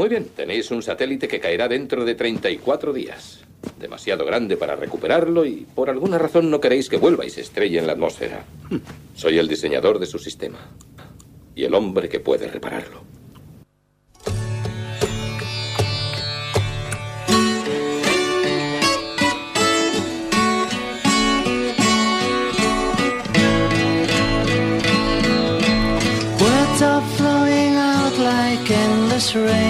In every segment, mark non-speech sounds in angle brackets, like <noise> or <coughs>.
Muy bien, tenéis un satélite que caerá dentro de 34 días. Demasiado grande para recuperarlo y por alguna razón no queréis que vuelva y se estrelle en la atmósfera. Soy el diseñador de su sistema y el hombre que puede repararlo. Rain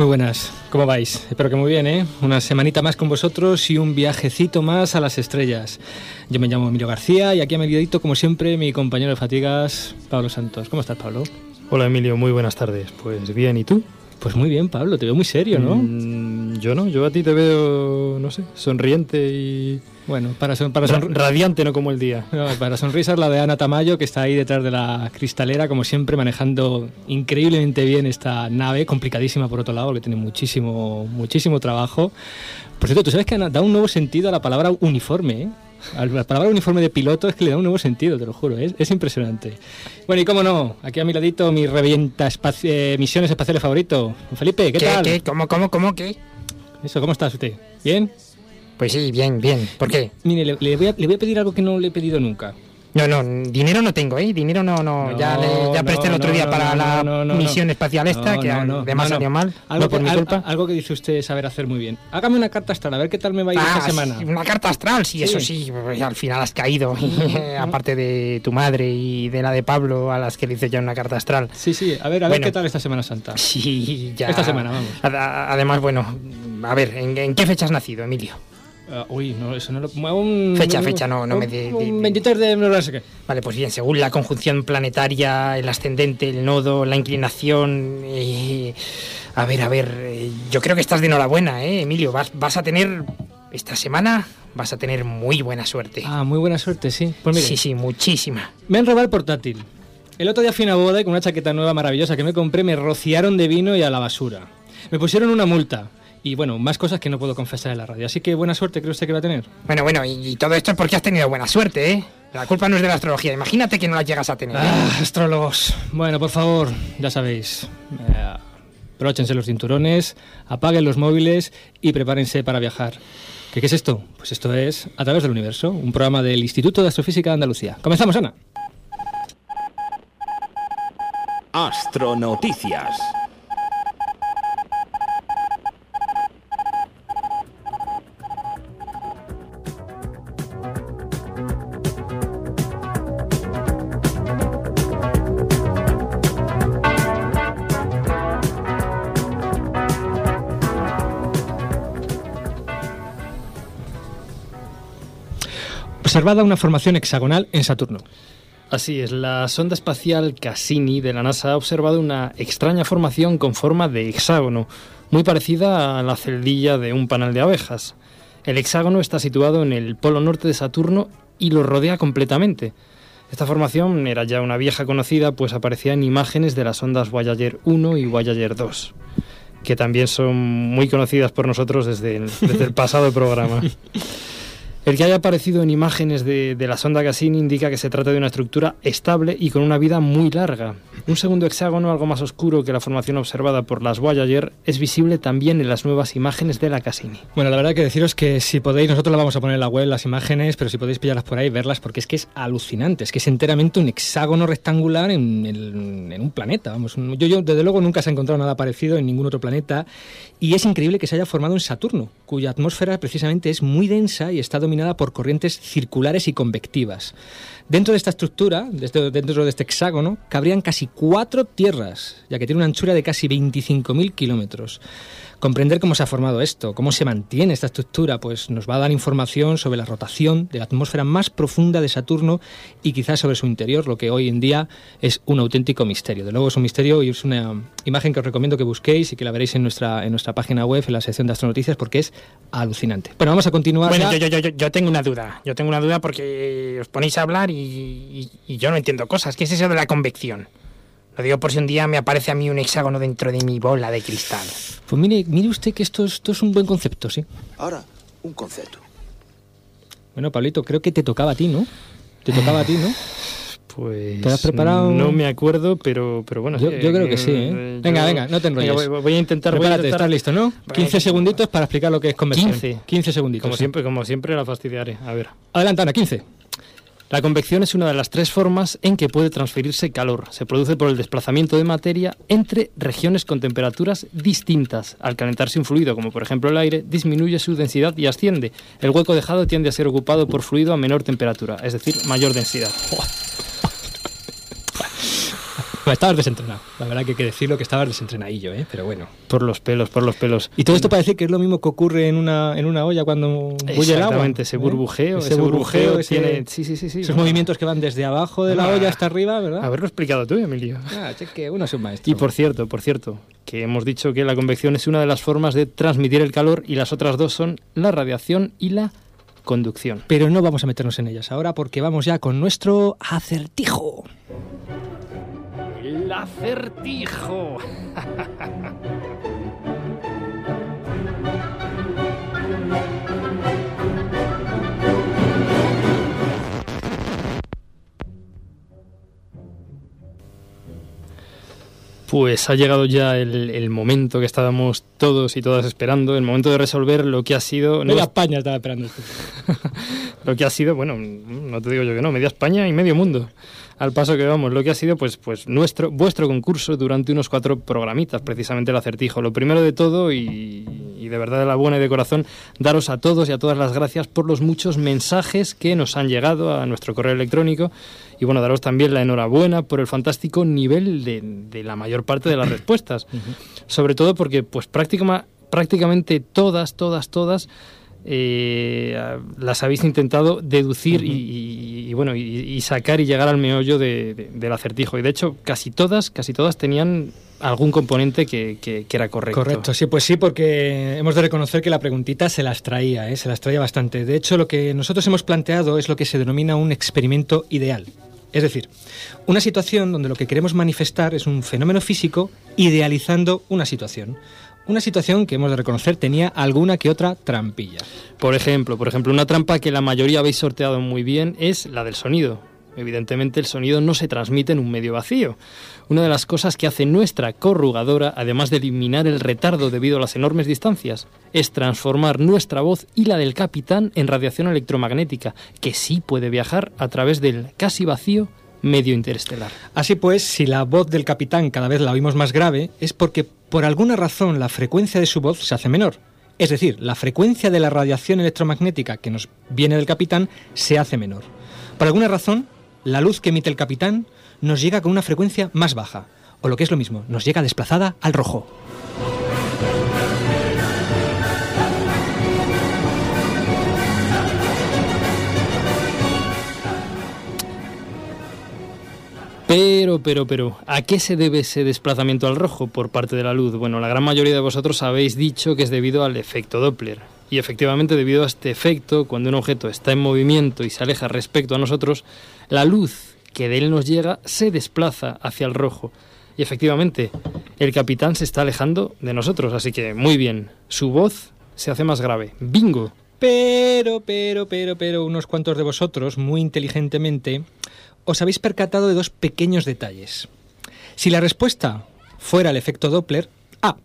Muy buenas, ¿cómo vais? Espero que muy bien, ¿eh? Una semanita más con vosotros y un viajecito más a las estrellas. Yo me llamo Emilio García y aquí a mi ladito, como siempre, mi compañero de fatigas, Pablo Santos. ¿Cómo estás, Pablo? Hola Emilio, muy buenas tardes. Pues bien, ¿y tú? Pues muy bien, Pablo, te veo muy serio, ¿no? Mm, yo no, yo a ti te veo, no sé, sonriente y... Bueno, para, son- para, ra- sonri- radiante, no como el día. no, para sonrisas la de Ana Tamayo, que está ahí detrás de la cristalera, como siempre, manejando increíblemente bien esta nave, complicadísima por otro lado, porque tiene muchísimo, muchísimo trabajo. Por cierto, tú sabes que Ana, da un nuevo sentido a la palabra uniforme, ¿eh? A La palabra uniforme de piloto es que le da un nuevo sentido, te lo juro, es, es impresionante. Bueno, y cómo no, aquí a mi ladito mi revienta espaci- eh, misiones espaciales favorito. Felipe, ¿qué, tal? ¿Qué? ¿Cómo, cómo, cómo, qué? Eso, ¿cómo estás usted? ¿Bien? Pues sí, bien, bien. ¿Por qué? Mire, le, le voy a, le voy a pedir algo que no le he pedido nunca. No, no, dinero no tengo, ¿eh? Dinero no, no. No, ya le, ya presté el otro día no, para la misión espacial esta, que además salió mal. Algo, no por que, mi al- culpa. algo que dice usted saber hacer muy bien. Hágame una carta astral, a ver qué tal me va a ir Ah, esta semana. una carta astral, sí, Sí. eso sí. pues al final has caído. <laughs> Aparte de tu madre y de la de Pablo, a las que le hice ya una carta astral. Sí, sí, a ver, a ver Bueno. qué tal esta Semana Santa. Sí, ya. Esta semana, vamos. Ad- Además, bueno, a ver, ¿en, en qué fecha has nacido, Emilio? Ah, uy, no, eso no lo... Un, Fecha, fecha, no, no me de- de- un de- 23 de... no sé qué. Vale, pues bien, según la conjunción planetaria, el ascendente, el nodo, la inclinación. eh, a ver, a ver, eh, yo creo que estás de enhorabuena, ¿eh, Emilio? Vas, vas a tener, esta semana, vas a tener muy buena suerte. Ah, muy buena suerte, sí. Pues mire, sí, sí, muchísima. me han robado el portátil. El otro día fui a una boda y con una chaqueta nueva maravillosa que me compré me rociaron de vino y a la basura. Me pusieron una multa. Y bueno, más cosas que no puedo confesar en la radio. Así que buena suerte creo usted que va a tener. Bueno, bueno, y, y todo esto es porque has tenido buena suerte, ¿eh? La culpa no es de la astrología, imagínate que no la llegas a tener. ¿eh? Ah, astrólogos. Bueno, por favor, ya sabéis. Eh, bróchense los cinturones, apaguen los móviles y prepárense para viajar. ¿Qué, ¿Qué es esto? Pues esto es A través del universo, un programa del Instituto de Astrofísica de Andalucía. Comenzamos, Ana. Astronoticias. Observada una formación hexagonal en Saturno. Así es, la sonda espacial Cassini de la NASA ha observado una extraña formación con forma de hexágono, muy parecida a la celdilla de un panal de abejas. El hexágono está situado en el polo norte de Saturno y lo rodea completamente. Esta formación era ya una vieja conocida, pues aparecía en imágenes de las ondas Voyager 1 y Voyager 2, que también son muy conocidas por nosotros desde el, desde el pasado programa. <laughs> El que haya aparecido en imágenes de, la sonda Cassini indica que se trata de una estructura estable y con una vida muy larga. Un segundo hexágono, algo más oscuro que la formación observada por las Voyager, es visible también en las nuevas imágenes de la Cassini. Bueno, la verdad que deciros que si podéis, nosotros las vamos a poner en la web las imágenes, pero si podéis pillarlas por ahí, verlas, porque es que es alucinante, es que es enteramente un hexágono rectangular en, un planeta. Vamos, yo, yo, desde luego, nunca se ha encontrado nada parecido en ningún otro planeta, y es increíble que se haya formado en Saturno, cuya atmósfera precisamente es muy densa y está por corrientes circulares y convectivas. Dentro de esta estructura, dentro de este hexágono, cabrían casi cuatro tierras, ya que tiene una anchura de casi 25.000 kilómetros. Comprender cómo se ha formado esto, cómo se mantiene esta estructura, pues nos va a dar información sobre la rotación de la atmósfera más profunda de Saturno y quizás sobre su interior, lo que hoy en día es un auténtico misterio. De luego es un misterio y es una imagen que os recomiendo que busquéis y que la veréis en nuestra, en nuestra página web, en la sección de astronoticias, porque es alucinante. Bueno, vamos a continuar. Bueno, yo, yo, yo, yo tengo una duda. Yo tengo una duda porque os ponéis a hablar y, y- y yo no entiendo cosas. ¿Qué es eso de la convección? Lo digo por si un día me aparece a mí un hexágono dentro de mi bola de cristal. Pues mire, mire usted que esto, es- esto es un buen concepto, sí. Ahora, un concepto. Bueno, Pablito, creo que te tocaba a ti, ¿no? Te tocaba a ti, ¿no? Pues. ¿Te has preparado? No me acuerdo, pero, pero bueno. Yo, sí, yo creo que sí, ¿eh? yo- Venga, venga, no te enrolles. Venga, voy, voy a intentar. voy a Prepárate, intentar- estás listo, ¿no? 15 segunditos para explicar lo que es convección. 15. 15 segunditos. Como sí. siempre, como siempre la fastidiaré. A ver. Adelanta, Ana, 15. La convección es una de las tres formas en que puede transferirse calor. Se produce por el desplazamiento de materia entre regiones con temperaturas distintas. Al calentarse un fluido, como por ejemplo el aire, disminuye su densidad y asciende. El hueco dejado tiende a ser ocupado por fluido a menor temperatura, es decir, mayor densidad. Pues estabas desentrenado. La verdad que hay que decirlo que estabas desentrenadillo, ¿eh? Pero bueno. Por los pelos, por los pelos. Y todo esto para decir que es lo mismo que ocurre en una, en una olla cuando bulle el agua. Exactamente, ese ¿eh? burbujeo, ese, burbujeo, tiene... Sí, sí, sí, sí. Esos movimientos que van desde abajo de la Ah. olla hasta arriba, ¿verdad? Haberlo explicado tú, Emilio. Ah, che, que uno es un maestro. Y por cierto, por cierto, que hemos dicho que la convección es una de las formas de transmitir el calor y las otras dos son la radiación y la conducción. Pero no vamos a meternos en ellas ahora porque vamos ya con nuestro acertijo. El acertijo. Pues ha llegado ya el, el momento que estábamos todos y todas esperando, el momento de resolver lo que ha sido Media España estaba esperando esto. <laughs> lo que ha sido, bueno, no te digo yo que no, media España y medio mundo. Al paso que vamos, lo que ha sido pues pues nuestro vuestro concurso durante unos cuatro programitas, precisamente el acertijo. Lo primero de todo y, y de verdad de la buena y de corazón, daros a todos y a todas las gracias por los muchos mensajes que nos han llegado a nuestro correo electrónico y bueno, daros también la enhorabuena por el fantástico nivel de, de la mayor parte de las <coughs> respuestas. Sobre todo porque pues práctima- prácticamente todas, todas, todas eh, las habéis intentado deducir y, y- y, bueno y, y sacar y llegar al meollo de- de- del acertijo y de hecho casi todas casi todas tenían algún componente que, que- que era correcto Correcto, sí, pues sí, porque hemos de reconocer que la preguntita se las traía, ¿eh? se las traía bastante. De hecho, lo que nosotros hemos planteado es lo que se denomina un experimento ideal. Es decir, una situación donde lo que queremos manifestar es un fenómeno físico idealizando una situación. Una situación que hemos de reconocer tenía alguna que otra trampilla. por ejemplo por ejemplo una trampa que la mayoría habéis sorteado muy bien es la del sonido Evidentemente el sonido no se transmite en un medio vacío. Una de las cosas que hace nuestra corrugadora, además de eliminar el retardo debido a las enormes distancias, es transformar nuestra voz y la del capitán en radiación electromagnética, que sí puede viajar a través del casi vacío medio interestelar. Así pues, si la voz del capitán cada vez la oímos más grave, es porque por alguna razón la frecuencia de su voz se hace menor. Es decir, la frecuencia de la radiación electromagnética que nos viene del capitán se hace menor. Por alguna razón, la luz que emite el capitán nos llega con una frecuencia más baja, o lo que es lo mismo, nos llega desplazada al rojo. Pero, pero, pero, ¿a qué se debe ese desplazamiento al rojo por parte de la luz? Bueno, la gran mayoría de vosotros habéis dicho que es debido al efecto Doppler. Y efectivamente, debido a este efecto, cuando un objeto está en movimiento y se aleja respecto a nosotros, la luz que de él nos llega se desplaza hacia el rojo. Y efectivamente, el capitán se está alejando de nosotros, así que muy bien, su voz se hace más grave. ¡Bingo! Pero, pero, pero, pero, unos cuantos de vosotros, muy inteligentemente, os habéis percatado de dos pequeños detalles. Si la respuesta fuera el efecto Doppler, A.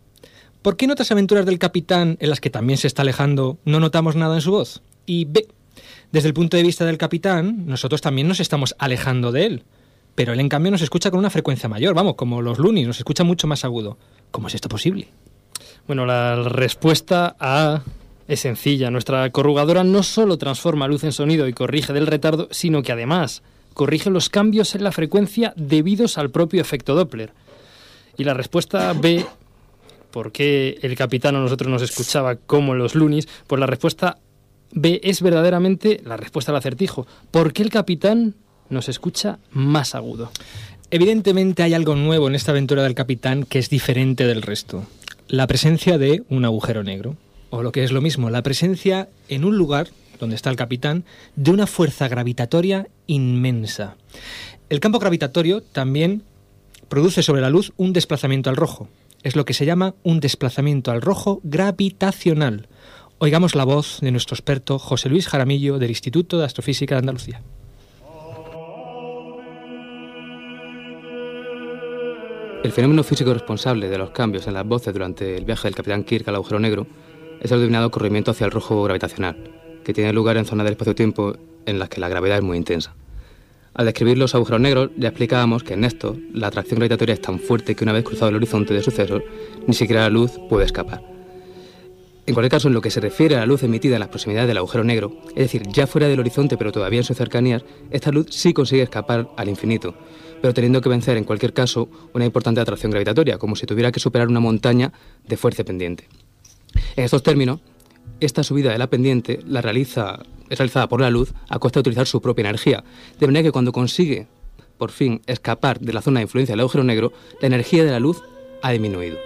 ¿Por qué en otras aventuras del capitán, en las que también se está alejando, no notamos nada en su voz? Y B. Desde el punto de vista del capitán, nosotros también nos estamos alejando de él. Pero él, en cambio, nos escucha con una frecuencia mayor, vamos, como los lunis, nos escucha mucho más agudo. ¿Cómo es esto posible? Bueno, la respuesta a es sencilla. Nuestra corrugadora no solo transforma luz en sonido y corrige del retardo, sino que además corrige los cambios en la frecuencia debidos al propio efecto Doppler. Y la respuesta B, ¿por qué el capitán a nosotros nos escuchaba como los lunis? Pues la respuesta B es verdaderamente la respuesta al acertijo. ¿Por qué el capitán nos escucha más agudo? Evidentemente hay algo nuevo en esta aventura del capitán que es diferente del resto. La presencia de un agujero negro. O lo que es lo mismo, la presencia en un lugar donde está el capitán de una fuerza gravitatoria inmensa. El campo gravitatorio también produce sobre la luz un desplazamiento al rojo. Es lo que se llama un desplazamiento al rojo gravitacional. Oigamos la voz de nuestro experto José Luis Jaramillo del Instituto de Astrofísica de Andalucía. El fenómeno físico responsable de los cambios en las voces durante el viaje del Capitán Kirk al agujero negro es el denominado corrimiento hacia el rojo gravitacional, que tiene lugar en zonas del espacio-tiempo en las que la gravedad es muy intensa. Al describir los agujeros negros, ya explicábamos que en estos la atracción gravitatoria es tan fuerte que una vez cruzado el horizonte de sucesos, ni siquiera la luz puede escapar. En cualquier caso, en lo que se refiere a la luz emitida en las proximidades del agujero negro, es decir, ya fuera del horizonte pero todavía en sus cercanías, esta luz sí consigue escapar al infinito, pero teniendo que vencer en cualquier caso una importante atracción gravitatoria, como si tuviera que superar una montaña de fuerza pendiente. En estos términos, esta subida de la pendiente la realiza, es realizada por la luz a costa de utilizar su propia energía, de manera que cuando consigue por fin escapar de la zona de influencia del agujero negro, la energía de la luz ha disminuido.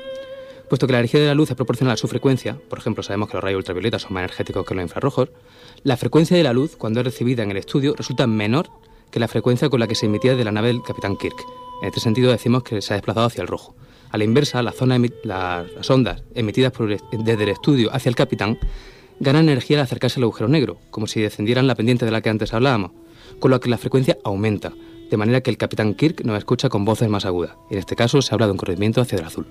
Puesto que la energía de la luz es proporcional a su frecuencia, por ejemplo, sabemos que los rayos ultravioletas son más energéticos que los infrarrojos, la frecuencia de la luz, cuando es recibida en el estudio, resulta menor que la frecuencia con la que se emitía de la nave del Capitán Kirk. En este sentido decimos que se ha desplazado hacia el rojo. A la inversa, la zona las ondas emitidas desde el estudio hacia el Capitán ganan energía al acercarse al agujero negro, como si descendieran la pendiente de la que antes hablábamos, con lo que la frecuencia aumenta, de manera que el Capitán Kirk nos escucha con voces más agudas. En este caso se habla de un corrimiento hacia el azul.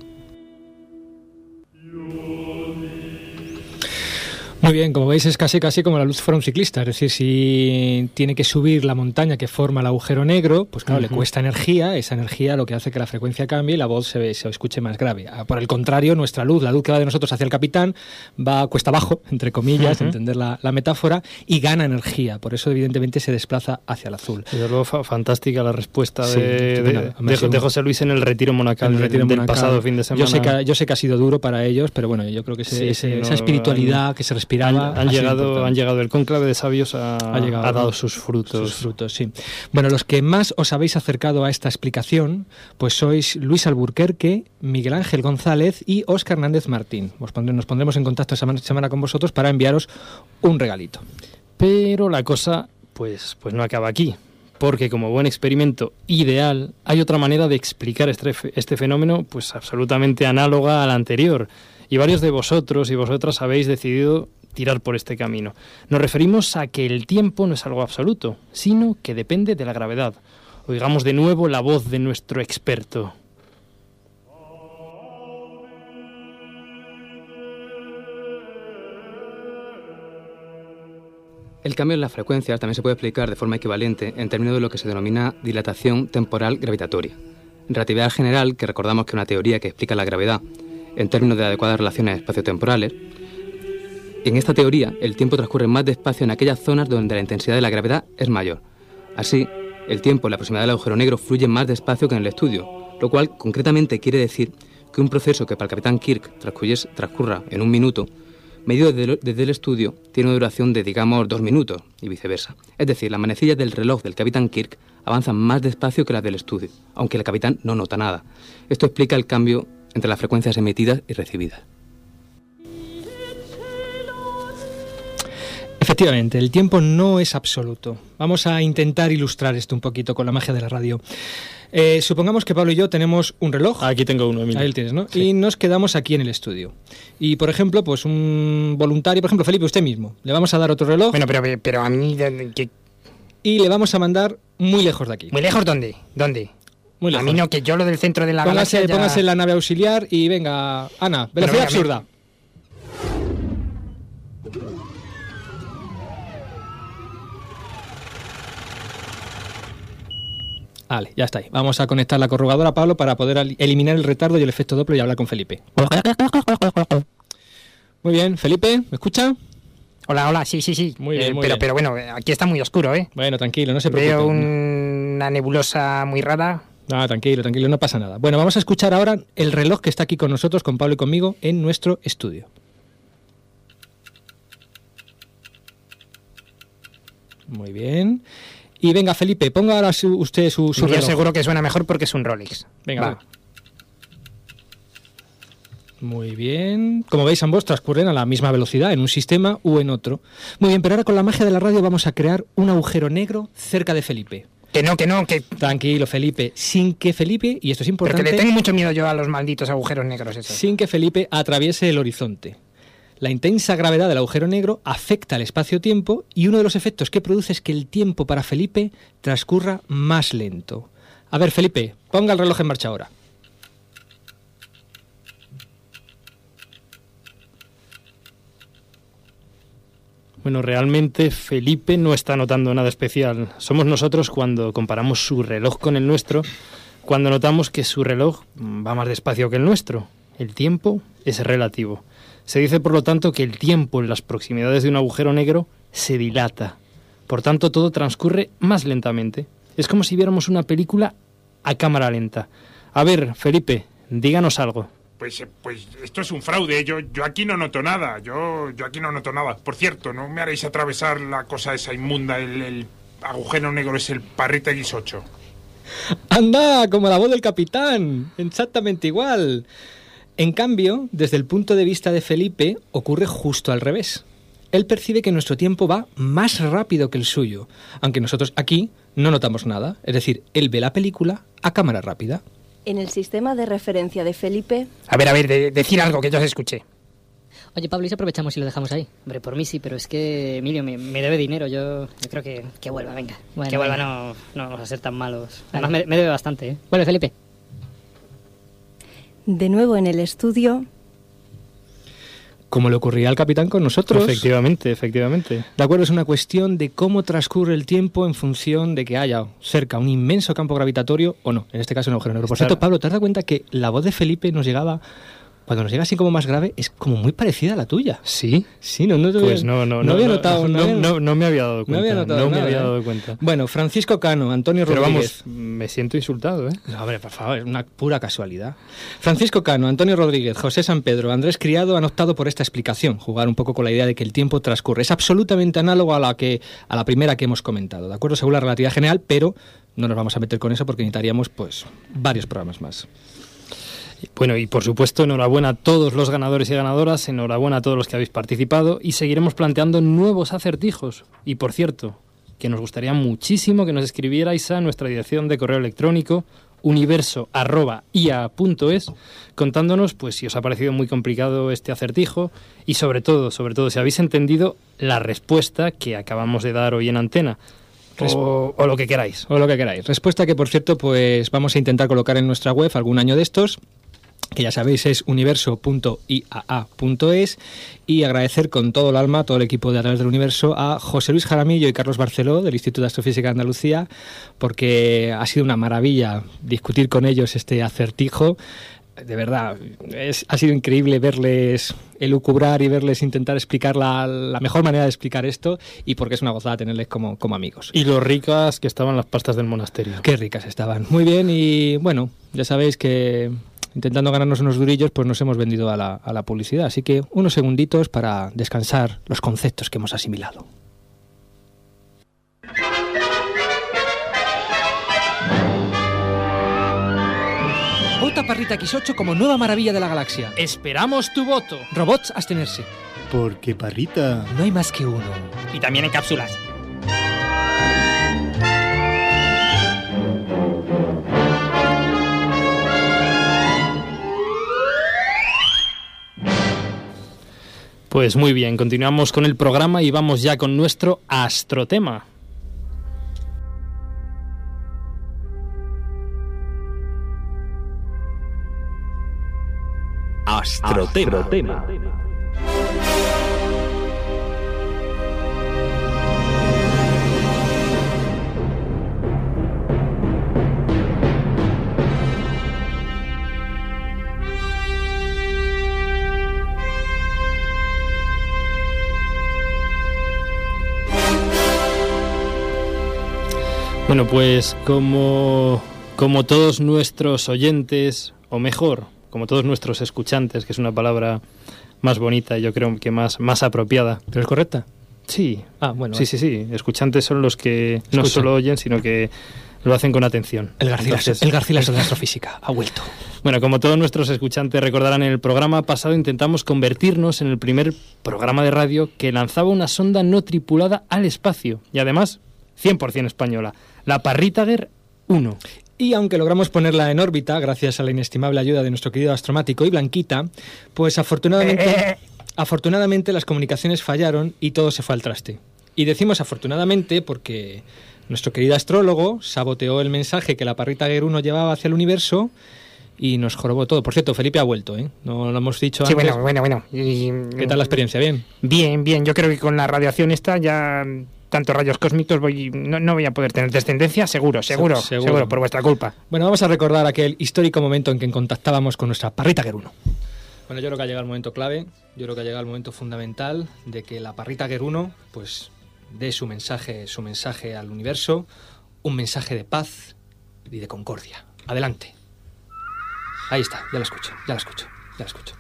Muy bien, como veis es casi casi como la luz fuera un ciclista, es decir, si tiene que subir la montaña que forma el agujero negro, pues claro, le cuesta energía, esa energía lo que hace que la frecuencia cambie y la voz se, se escuche más grave. Ah, por el contrario, nuestra luz, la luz que va de nosotros hacia el capitán, va cuesta abajo, entre comillas, entender la, metáfora, y gana energía, por eso evidentemente se desplaza hacia el azul. Desde luego fantástica la respuesta de, José Luis en el retiro monacal, el retiro del pasado fin de semana. Yo sé, que, yo sé que ha sido duro para ellos, pero bueno, yo creo que esa espiritualidad que se respira han, llegado, han llegado, el cónclave de sabios ha, dado sus frutos. frutos, sí. Bueno, los que más os habéis acercado a esta explicación, pues sois Luis Alburquerque, Miguel Ángel González y Óscar Hernández Martín. Nos pondremos en contacto esta semana con vosotros para enviaros un regalito. Pero la cosa, pues, pues no acaba aquí porque como buen experimento ideal hay otra manera de explicar este, este, fenómeno pues absolutamente análoga a la anterior y varios de vosotros y vosotras habéis decidido tirar por este camino. Nos referimos a que el tiempo no es algo absoluto, sino que depende de la gravedad. Oigamos de nuevo la voz de nuestro experto. El cambio en las frecuencias también se puede explicar de forma equivalente en términos de lo que se denomina dilatación temporal gravitatoria. Relatividad general, que recordamos que es una teoría que explica la gravedad en términos de adecuadas relaciones espaciotemporales, en esta teoría, el tiempo transcurre más despacio en aquellas zonas donde la intensidad de la gravedad es mayor. Así, el tiempo en la proximidad del agujero negro fluye más despacio que en el estudio, lo cual concretamente quiere decir que un proceso que para el capitán Kirk transcurra en un minuto, medido desde el estudio, tiene una duración de, digamos, dos minutos y viceversa. Es decir, las manecillas del reloj del capitán Kirk avanzan más despacio que las del estudio, aunque el capitán no nota nada. Esto explica el cambio entre las frecuencias emitidas y recibidas. Efectivamente, el tiempo no es absoluto. Vamos a intentar ilustrar esto un poquito con la magia de la radio. Eh, supongamos que Pablo y yo tenemos un reloj. Aquí tengo uno, Emilio. Ahí tienes, ¿no? Y nos quedamos aquí en el estudio. Y, por ejemplo, pues un voluntario, por ejemplo, Felipe, usted mismo, le vamos a dar otro reloj. Bueno, pero, pero a mí... Y le vamos a mandar muy lejos de aquí. ¿Muy lejos dónde? ¿Dónde? Muy lejos. A mí no, que yo lo del centro de la póngase, Póngase en la nave auxiliar y venga, Ana, velocidad absurda. Vale, ya está ahí. Vamos a conectar la corrugadora, Pablo, para poder eliminar el retardo y el efecto Doppler y hablar con Felipe. Muy bien, Felipe, ¿me escucha? Hola, hola, sí, sí, sí. Muy bien, eh, pero, pero bueno, aquí está muy oscuro, ¿eh? Bueno, tranquilo, no se preocupe. Veo una nebulosa muy rara. Ah, tranquilo, tranquilo, no pasa nada. Bueno, vamos a escuchar ahora el reloj que está aquí con nosotros, con Pablo y conmigo, en nuestro estudio. Muy bien. Y venga, Felipe, ponga ahora usted su, su Yo seguro que suena mejor porque es un Rolex. Venga, Muy bien. Como veis, ambos transcurren a la misma velocidad en un sistema u en otro. Muy bien, pero ahora con la magia de la radio vamos a crear un agujero negro cerca de Felipe. Que no, que no, que... Tranquilo, Felipe. Sin que Felipe, y esto es importante, que le tengo mucho miedo yo a los malditos agujeros negros esos. sin que Felipe atraviese el horizonte. La intensa gravedad del agujero negro afecta al espacio-tiempo y uno de los efectos que produce es que el tiempo para Felipe transcurra más lento. A ver, Felipe, ponga el reloj en marcha ahora. Bueno, realmente Felipe no está notando nada especial. Somos nosotros cuando comparamos su reloj con el nuestro, cuando notamos que su reloj va más despacio que el nuestro. El tiempo es relativo. Se dice, por lo tanto, que el tiempo en las proximidades de un agujero negro se dilata. Por tanto, todo transcurre más lentamente. Es como si viéramos una película a cámara lenta. A ver, Felipe, díganos algo. Pues, eh, pues esto es un fraude. Yo, yo aquí no noto nada. Yo, yo aquí no noto nada. Por cierto, no me haréis atravesar la cosa esa inmunda. El, el agujero negro es el parrita X8. ¡Anda! Como la voz del capitán. Exactamente igual. En cambio, desde el punto de vista de Felipe, ocurre justo al revés. Él percibe que nuestro tiempo va más rápido que el suyo, aunque nosotros aquí no notamos nada. Es decir, él ve la película a cámara rápida. En el sistema de referencia de Felipe, A ver, a ver, de- decir algo que yo os escuché. Oye, Pablo, ¿y si aprovechamos y lo dejamos ahí? Hombre, por mí sí, pero es que Emilio me, me debe dinero. Yo, yo creo que, que vuelva, venga. Bueno, que vuelva, no, no vamos a ser tan malos. Además, me, me debe bastante, ¿eh? Vuelve, Felipe. De nuevo en el estudio, Como le ocurría al capitán con nosotros. Efectivamente, efectivamente. De acuerdo, es una cuestión de cómo transcurre el tiempo en función de que haya cerca un inmenso campo gravitatorio o no. En este caso, un agujero negro. Por cierto, Pablo, ¿te has dado cuenta que la voz de Felipe nos llegaba, cuando nos llega así como más grave, es como muy parecida a la tuya? ¿Sí? Sí, no, no, Pues no, no, no. había no, notado. <laughs> no, había- no- no me había dado no cuenta. había notado no me nada, había ¿eh? dado cuenta. Bueno, Francisco Cano, Antonio Pero Rodríguez. vamos, me siento insultado, ¿eh? No, hombre, por favor, es una pura casualidad. Francisco Cano, Antonio Rodríguez, José San Pedro, Andrés Criado han optado por esta explicación, jugar un poco con la idea de que el tiempo transcurre. Es absolutamente análogo a la, que, a la primera que hemos comentado, ¿de acuerdo? Según la relatividad general, pero no nos vamos a meter con eso porque necesitaríamos pues varios programas más. Bueno, y por supuesto, enhorabuena a todos los ganadores y ganadoras, enhorabuena a todos los que habéis participado y seguiremos planteando nuevos acertijos. Y por cierto, que nos gustaría muchísimo que nos escribierais a nuestra dirección de correo electrónico universo@ia.es contándonos pues si os ha parecido muy complicado este acertijo y sobre todo, sobre todo si habéis entendido la respuesta que acabamos de dar hoy en antena o, o lo que queráis. O lo que queráis. Respuesta que, por cierto, pues vamos a intentar colocar en nuestra web algún año de estos que ya sabéis es universo.iaa.es y agradecer con todo el alma todo el equipo de A través del Universo a José Luis Jaramillo y Carlos Barceló del Instituto de Astrofísica de Andalucía porque ha sido una maravilla discutir con ellos este acertijo. De verdad, es, ha sido increíble verles elucubrar y verles intentar explicar la, la mejor manera de explicar esto y porque es una gozada tenerles como, como amigos. Y lo ricas que estaban las pastas del monasterio. Qué ricas estaban. Muy bien, y bueno, ya sabéis que intentando ganarnos unos durillos, pues nos hemos vendido a la, a la publicidad. Así que unos segunditos para descansar los conceptos que hemos asimilado. Vota Parrita X8 como nueva maravilla de la galaxia. Esperamos tu voto. Robots, abstenerse. Porque Parrita. No hay más que uno. Y también en cápsulas. Pues muy bien, continuamos con el programa y vamos ya con nuestro astrotema. Astrotema. Bueno, pues como, como todos nuestros oyentes, o mejor, como todos nuestros escuchantes, que es una palabra más bonita y yo creo que más, más apropiada. ¿Pero es correcta? Sí. Ah, bueno. Sí, sí, sí. Escuchantes son los que no solo oyen, sino que lo hacen con atención. El Garcilaso, Entonces- el Garcilaso de la astrofísica ha vuelto. Bueno, como todos nuestros escuchantes recordarán, en el programa pasado intentamos convertirnos en el primer programa de radio que lanzaba una sonda no tripulada al espacio y además 100% española. la Parritager 1. Y aunque logramos ponerla en órbita, gracias a la inestimable ayuda de nuestro querido astromático y Blanquita, pues afortunadamente, afortunadamente las comunicaciones fallaron y todo se fue al traste. Y decimos afortunadamente porque nuestro querido astrólogo saboteó el mensaje que la parrita Guerrero 1 llevaba hacia el universo y nos jorobó todo. Por cierto, Felipe ha vuelto, ¿eh? No lo hemos dicho Sí, antes. bueno, bueno, bueno. Y- ¿Qué tal la experiencia? ¿Bien? Bien, bien. Yo creo que con la radiación esta ya tantos rayos cósmicos voy no, no voy a poder tener descendencia, seguro, seguro, Se- seguro, seguro. por vuestra culpa. Bueno, vamos a recordar aquel histórico momento en que contactábamos con nuestra parrita Geruno. Bueno, yo creo que ha llegado el momento clave, yo creo que ha llegado el momento fundamental de que la parrita Geruno pues dé su mensaje, su mensaje al universo, un mensaje de paz y de concordia. Adelante. Ahí está, ya la escucho, ya la escucho, ya la escucho.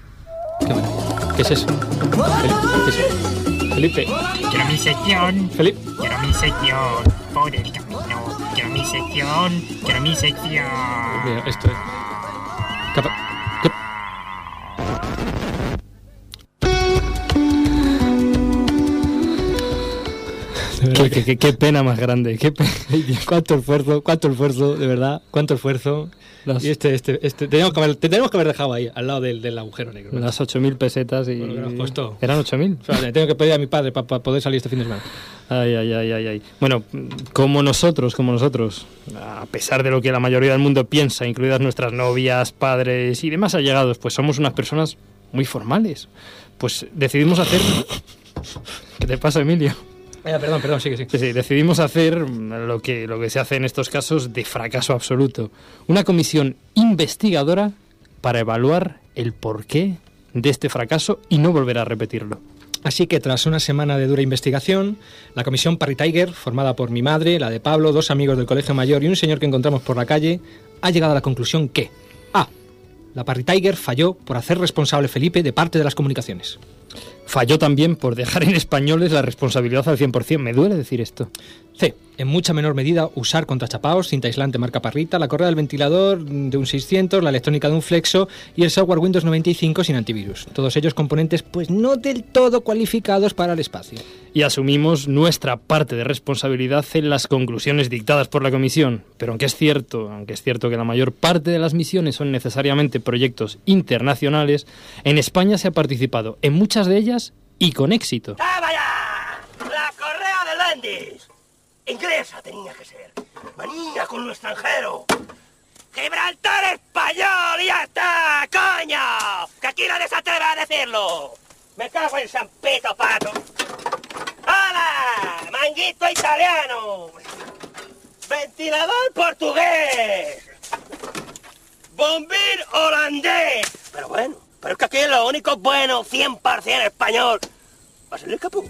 Qué maravilla. ¿Qué es eso? Felipe, ¿qué es eso? Felipe. Quiero mi sección. Felipe. Quiero mi sección. Por el camino. Quiero mi sección. Quiero mi sección. Mira, esto es. Capa-. <laughs> Qué, qué- qué- qué pena más grande. Qué <laughs> cuánto esfuerzo, cuánto esfuerzo, de verdad. ¿Cuánto esfuerzo? Las- Y este, este, este, teníamos que haber, te tenemos que haber dejado ahí, al lado del, del agujero negro. Las 8.000 pesetas y... Bueno, que nos costó. ¿Eran 8.000? O sea, le tengo que pedir a mi padre para poder salir este fin de semana. Ay, ay, ay, ay, ay. Bueno, como nosotros, como nosotros, a pesar de lo que la mayoría del mundo piensa, incluidas nuestras novias, padres y demás allegados, pues somos unas personas muy formales. Pues decidimos hacer... ¿Qué te pasa, Emilio? Eh, perdón, perdón. Sí, sí, decidimos hacer lo que, lo que se hace en estos casos de fracaso absoluto. Una comisión investigadora para evaluar el porqué de este fracaso y no volver a repetirlo. Así que tras una semana de dura investigación, la comisión Parry Tiger, formada por mi madre, la de Pablo, dos amigos del colegio mayor y un señor que encontramos por la calle, ha llegado a la conclusión que A. La Parry Tiger falló por hacer responsable Felipe de parte de las comunicaciones. Falló también por dejar en españoles la responsabilidad al 100%. Me duele decir esto. C. En mucha menor medida usar contrachapaos, cinta aislante marca Parrita, la correa del ventilador de un 600, la electrónica de un Flexo y el software Windows 95 sin antivirus. Todos ellos componentes pues no del todo cualificados para el espacio. Y asumimos nuestra parte de responsabilidad en las conclusiones dictadas por la comisión. Pero aunque es cierto, aunque es cierto que la mayor parte de las misiones son necesariamente proyectos internacionales, en España se ha participado en muchas de ellas y con éxito. La correa de Landis. Inglesa tenía que ser. Manía con lo extranjero. Gibraltar español, ya está, coño. Que aquí nadie se a decirlo. Me cago en San Pito Pato. ¡Hala! Manguito italiano. Ventilador portugués. Bombín holandés. Pero bueno, pero es que aquí lo único bueno, 100% español, va a ser el capú.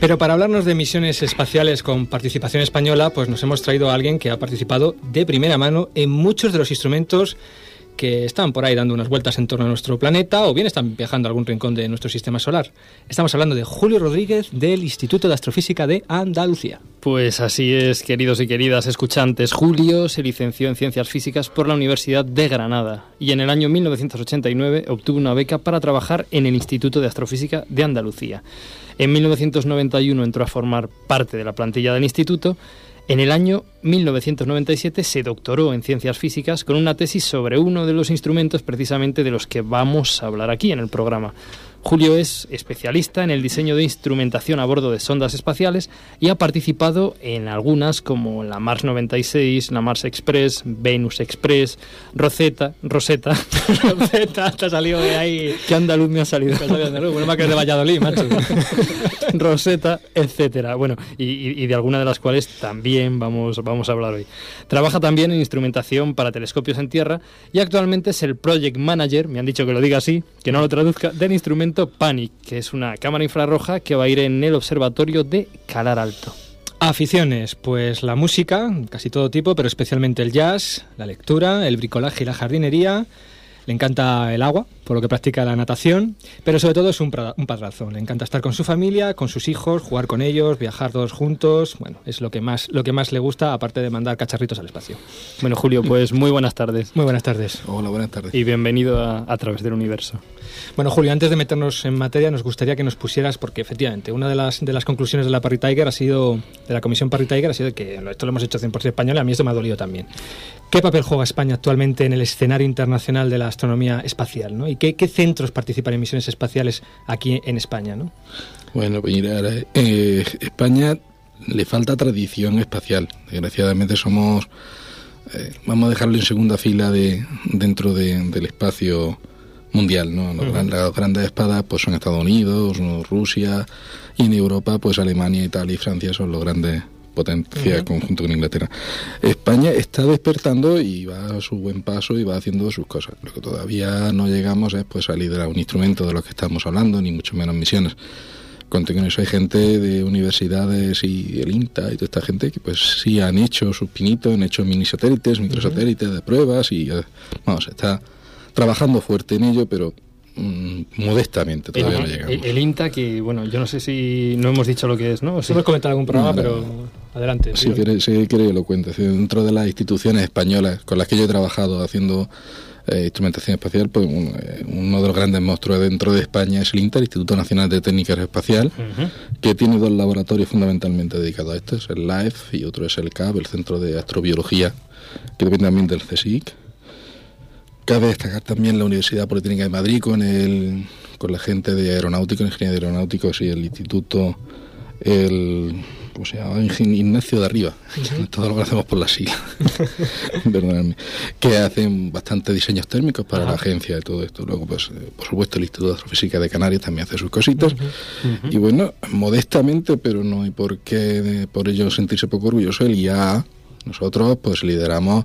Pero para hablarnos de misiones espaciales con participación española, pues nos hemos traído a alguien que ha participado de primera mano en muchos de los instrumentos que están por ahí dando unas vueltas en torno a nuestro planeta o bien están viajando a algún rincón de nuestro sistema solar. Estamos hablando de Julio Rodríguez del Instituto de Astrofísica de Andalucía. Pues así es, queridos y queridas escuchantes. Julio se licenció en Ciencias Físicas por la Universidad de Granada y en el año 1989 obtuvo una beca para trabajar en el Instituto de Astrofísica de Andalucía. En 1991 entró a formar parte de la plantilla del instituto. En el año 1997 se doctoró en Ciencias Físicas con una tesis sobre uno de los instrumentos precisamente de los que vamos a hablar aquí en el programa. Julio es especialista en el diseño de instrumentación a bordo de sondas espaciales y ha participado en algunas como la Mars 96, la Mars Express, Venus Express, Rosetta, Rosetta, <laughs> Rosetta, te ha salido de ahí. ¿Qué andaluz me ha salido? Salido de andaluz, bueno, más que de Valladolid, macho. <laughs> Rosetta, etcétera. Bueno, y, y- y de alguna de las cuales también vamos, vamos a hablar hoy. Trabaja también en instrumentación para telescopios en tierra y actualmente es el Project Manager, me han dicho que lo diga así, que no lo traduzca, del instrumento PANIC, que es una cámara infrarroja que va a ir en el observatorio de Calar Alto. Aficiones, pues la música, casi todo tipo, pero especialmente el jazz, la lectura, el bricolaje y la jardinería. Le encanta el agua, por lo que practica la natación, pero sobre todo es un, un padrazo. Le encanta estar con su familia, con sus hijos, jugar con ellos, viajar todos juntos. Bueno, es lo que más, lo que más le gusta, aparte de mandar cacharritos al espacio. Bueno, Julio, pues muy buenas tardes. Muy buenas tardes. Hola, buenas tardes. Y bienvenido a, a través del universo. Bueno, Julio, antes de meternos en materia, nos gustaría que nos pusieras, porque efectivamente, una de las, de las conclusiones de la Parry Tiger ha sido, de la Comisión Parry Tiger, ha sido que esto lo hemos hecho 100% español y a mí esto me ha dolido también. ¿Qué papel juega España actualmente en el escenario internacional de la astronomía espacial? ¿no? ¿Y qué, qué centros participan en misiones espaciales aquí en España? ¿no? Bueno, pues mira, eh, España le falta tradición espacial. Desgraciadamente somos, eh, vamos a dejarlo en segunda fila de dentro de- del espacio mundial, ¿no? Los gran- las grandes espadas pues son Estados Unidos. Rusia y en Europa pues Alemania, Italia y Francia son los grandes potencias Ujú. conjunto con Inglaterra. España está despertando y va a su buen paso y va haciendo sus cosas. Lo que todavía no llegamos es pues a liderar un instrumento de lo que estamos hablando, ni mucho menos misiones. Conté con eso hay gente de universidades y el INTA y toda esta gente que pues sí han hecho sus pinitos, han hecho mini satélites, microsatélites de pruebas y eh, vamos, está trabajando fuerte en ello, pero modestamente todavía no el, llegamos. el- el INTA, que bueno, yo no sé si no hemos dicho lo que es, ¿no? Hemos comentado algún programa, No, pero adelante. Si quiere, si quiere que lo cuente. Si Dentro de las instituciones españolas con las que yo he trabajado haciendo eh, instrumentación espacial, pues un- eh, uno de los grandes monstruos dentro de España es el INTA, el Instituto Nacional de Técnica Aeroespacial, que tiene dos laboratorios fundamentalmente dedicados a esto, es el LIFE y otro es el CAB, el Centro de Astrobiología, que depende también del CSIC. Cabe destacar también la Universidad Politécnica de Madrid con el con la gente de aeronáutica, ingeniería de aeronáuticos y el Instituto el ¿cómo se llama? Ignacio de Arriba. <laughs> Todo lo conocemos por la sigla. <laughs> Perdonadme. Que hacen bastante diseños térmicos para la agencia y todo esto. Luego, pues, eh, por supuesto, el Instituto de Astrofísica de Canarias también hace sus cositas. Y bueno, modestamente, pero no hay por qué por ello sentirse poco orgulloso, el IAA, nosotros pues lideramos,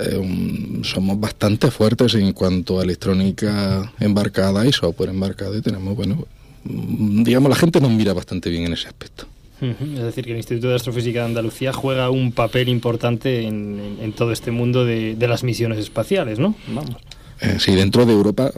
eh, somos bastante fuertes en cuanto a electrónica embarcada y software embarcado y tenemos, bueno, mm, digamos, la gente nos mira bastante bien en ese aspecto. Es decir, que el Instituto de Astrofísica de Andalucía juega un papel importante en, en- en todo este mundo de, de las misiones espaciales, ¿no? Vamos. Eh, sí, dentro de Europa,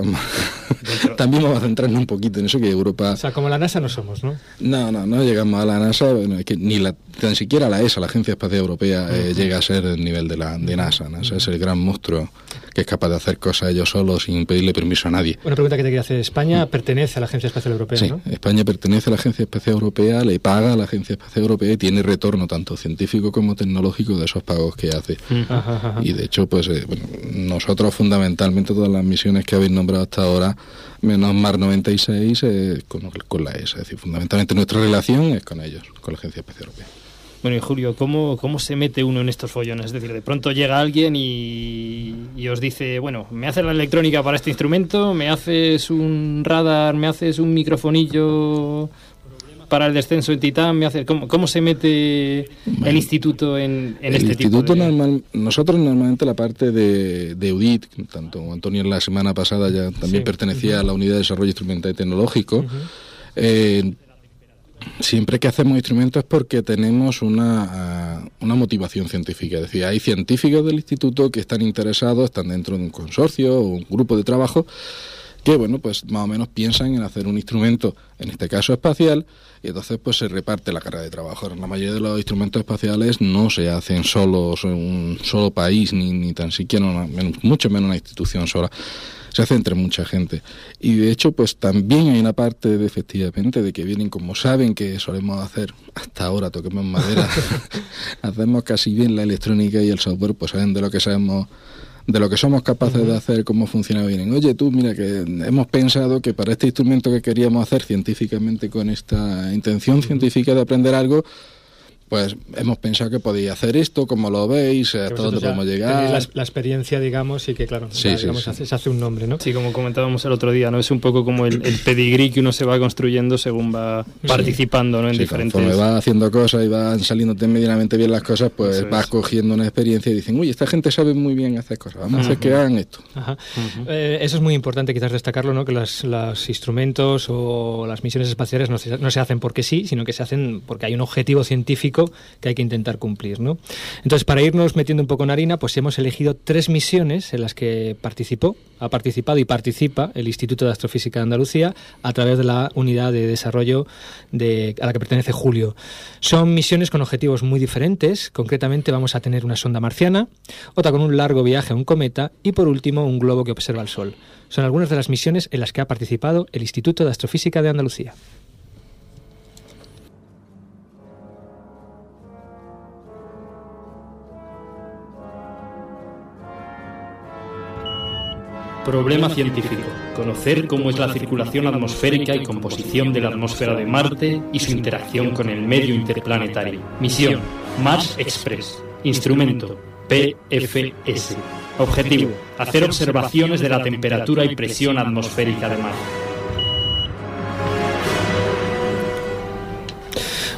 <laughs> también vamos a centrarnos un poquito en eso, que Europa... O sea, como la NASA no somos, ¿no? No, no, no llegamos a la NASA, bueno, es que ni la, tan siquiera la ESA, la Agencia Espacial Europea, eh, llega a ser el nivel de la de NASA. NASA es el gran monstruo que es capaz de hacer cosas ellos solos sin pedirle permiso a nadie. Una pregunta que te quería hacer. España pertenece a la Agencia Espacial Europea, Sí, ¿no? España pertenece a la Agencia Espacial Europea, le paga a la Agencia Espacial Europea y tiene retorno tanto científico como tecnológico de esos pagos que hace. Ajá, ajá. Y de hecho, pues eh, bueno, nosotros fundamentalmente todas las misiones que habéis nombrado hasta ahora, menos Mar 96, eh, con, con la ESA. Es decir, fundamentalmente nuestra relación es con ellos, con la Agencia Espacial Europea. Bueno, y Julio, ¿cómo, ¿cómo se mete uno en estos follones? Es decir, de pronto llega alguien y, y os dice, bueno, me haces la electrónica para este instrumento, me haces un radar, me haces un microfonillo para el descenso en Titán, me haces... ¿Cómo, cómo se mete el instituto en, en el este instituto tipo de...? normal, nosotros normalmente la parte de, de UDIT, tanto Antonio la semana pasada ya también Sí. pertenecía a la unidad de desarrollo instrumental y tecnológico. eh, siempre que hacemos instrumentos es porque tenemos una, ah, una motivación científica. Es decir, hay científicos del instituto que están interesados, están dentro de un consorcio o un grupo de trabajo que bueno pues más o menos piensan en hacer un instrumento en este caso espacial y entonces pues se reparte la carga de trabajo la mayoría de los instrumentos espaciales no se hacen solos en un solo país ni, ni tan siquiera una- mucho menos una institución sola se hace entre mucha gente. Y de hecho pues también hay una parte de efectivamente de que vienen como saben que solemos hacer hasta ahora toquemos madera <laughs> hacemos casi bien la electrónica y el software pues saben de lo que sabemos de lo que somos capaces de hacer, cómo funciona bien. Oye, tú, mira, que hemos pensado que para este instrumento que queríamos hacer científicamente con esta intención científica de aprender algo, pues hemos pensado que podía hacer esto, como lo veis, hasta Que dónde podemos llegar. La, la experiencia, digamos, y que, claro, Sí, sí, digamos, sí. hace- se hace un nombre, ¿no? Sí, como comentábamos el otro día, ¿no? Es un poco como el, el pedigrí que uno se va construyendo según va participando, ¿no? En Sí, diferentes... conforme vas haciendo cosas y van saliéndote medianamente bien las cosas, pues Eso es. vas cogiendo una experiencia y dicen, uy, esta gente sabe muy bien hacer cosas, vamos a hacer que hagan esto. Ajá. Eh, eso es muy importante quizás destacarlo, ¿no? que las- los instrumentos o las misiones espaciales no se, no se hacen porque sí, sino que se hacen porque hay un objetivo científico que hay que intentar cumplir. ¿no? Entonces, para irnos metiendo un poco en harina, pues hemos elegido tres misiones en las que participó, ha participado y participa el Instituto de Astrofísica de Andalucía a través de la unidad de desarrollo de, a la que pertenece Julio. Son misiones con objetivos muy diferentes. Concretamente vamos a tener una sonda marciana, otra con un largo viaje a un cometa y por último un globo que observa el Sol. Son algunas de las misiones en las que ha participado el Instituto de Astrofísica de Andalucía. Problema científico. Conocer cómo es la circulación atmosférica y composición de la atmósfera de Marte y su interacción con el medio interplanetario. Misión. Mars Express. Instrumento. PFS. Objetivo. Hacer observaciones de la temperatura y presión atmosférica de Marte.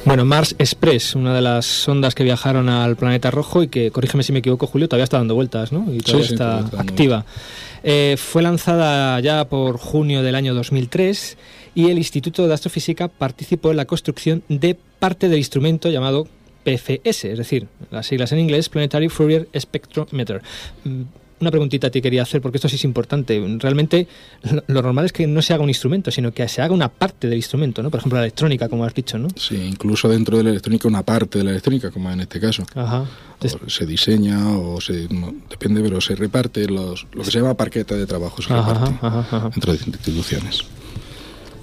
Bueno, Mars Express, una de las sondas que viajaron al planeta rojo y que, corrígeme si me equivoco, Julio, todavía está dando vueltas, ¿no? Y todavía Sí, sí, está activa. Eh, fue lanzada ya por junio del año 2003 y el Instituto de Astrofísica participó en la construcción de parte del instrumento llamado PFS, es decir, las siglas en inglés, Planetary Fourier Spectrometer. Una preguntita te quería hacer, porque esto sí es importante. Realmente lo, lo normal es que no se haga un instrumento, sino que se haga una parte del instrumento, ¿no? Por ejemplo, la electrónica, como has dicho, ¿no? Sí, incluso dentro de la electrónica una parte de la electrónica, como en este caso. Ajá. O se diseña o se no, depende, pero se reparte los, lo que se llama parqueta de trabajo se Ajá, reparte ajá, ajá. dentro de instituciones.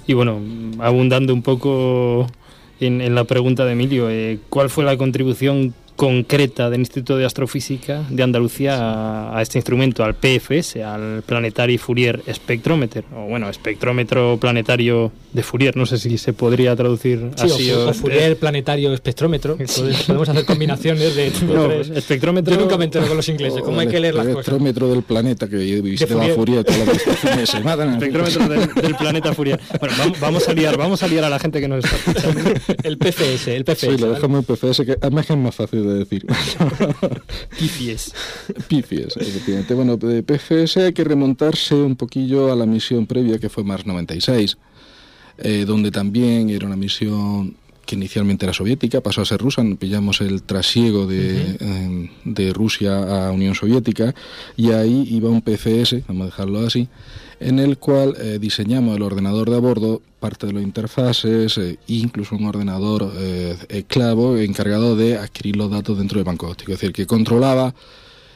Y bueno, abundando un poco en, en la pregunta de Emilio, eh, ¿cuál fue la contribución concreta del Instituto de Astrofísica de Andalucía a, a este instrumento, al PFS, al Planetary Fourier Spectrometer, o bueno, espectrómetro planetario de Fourier, no sé si se podría traducir Sí, así. o, o Fourier planetario espectrómetro. Podemos- Podemos hacer combinaciones de <laughs> dos o No, tres. espectrómetro- Yo nunca me entero con los ingleses, cómo hay que leer las cosas. espectrómetro del planeta que visitaba Fourier. Fourier todas las <laughs> matan. Espectrómetro del, del planeta Fourier. Bueno, vamos, vamos a liar, vamos a liar a la gente que nos está escuchando. El PFS, el PFS. Sí, lo dejamos en PFS, que además es más fácil de decir. <laughs> Pifies. Pifies, efectivamente. Bueno, de PFS hay que remontarse un poquillo a la misión previa que fue Mars 96, eh, donde también era una misión que inicialmente era soviética, pasó a ser rusa, pillamos el trasiego de, eh, de Rusia a Unión Soviética y ahí iba un PFS, vamos a dejarlo así, en el cual eh, diseñamos el ordenador de a bordo, parte de los interfaces, eh, incluso un ordenador eh, esclavo encargado de adquirir los datos dentro del banco. Óptico, es decir, que controlaba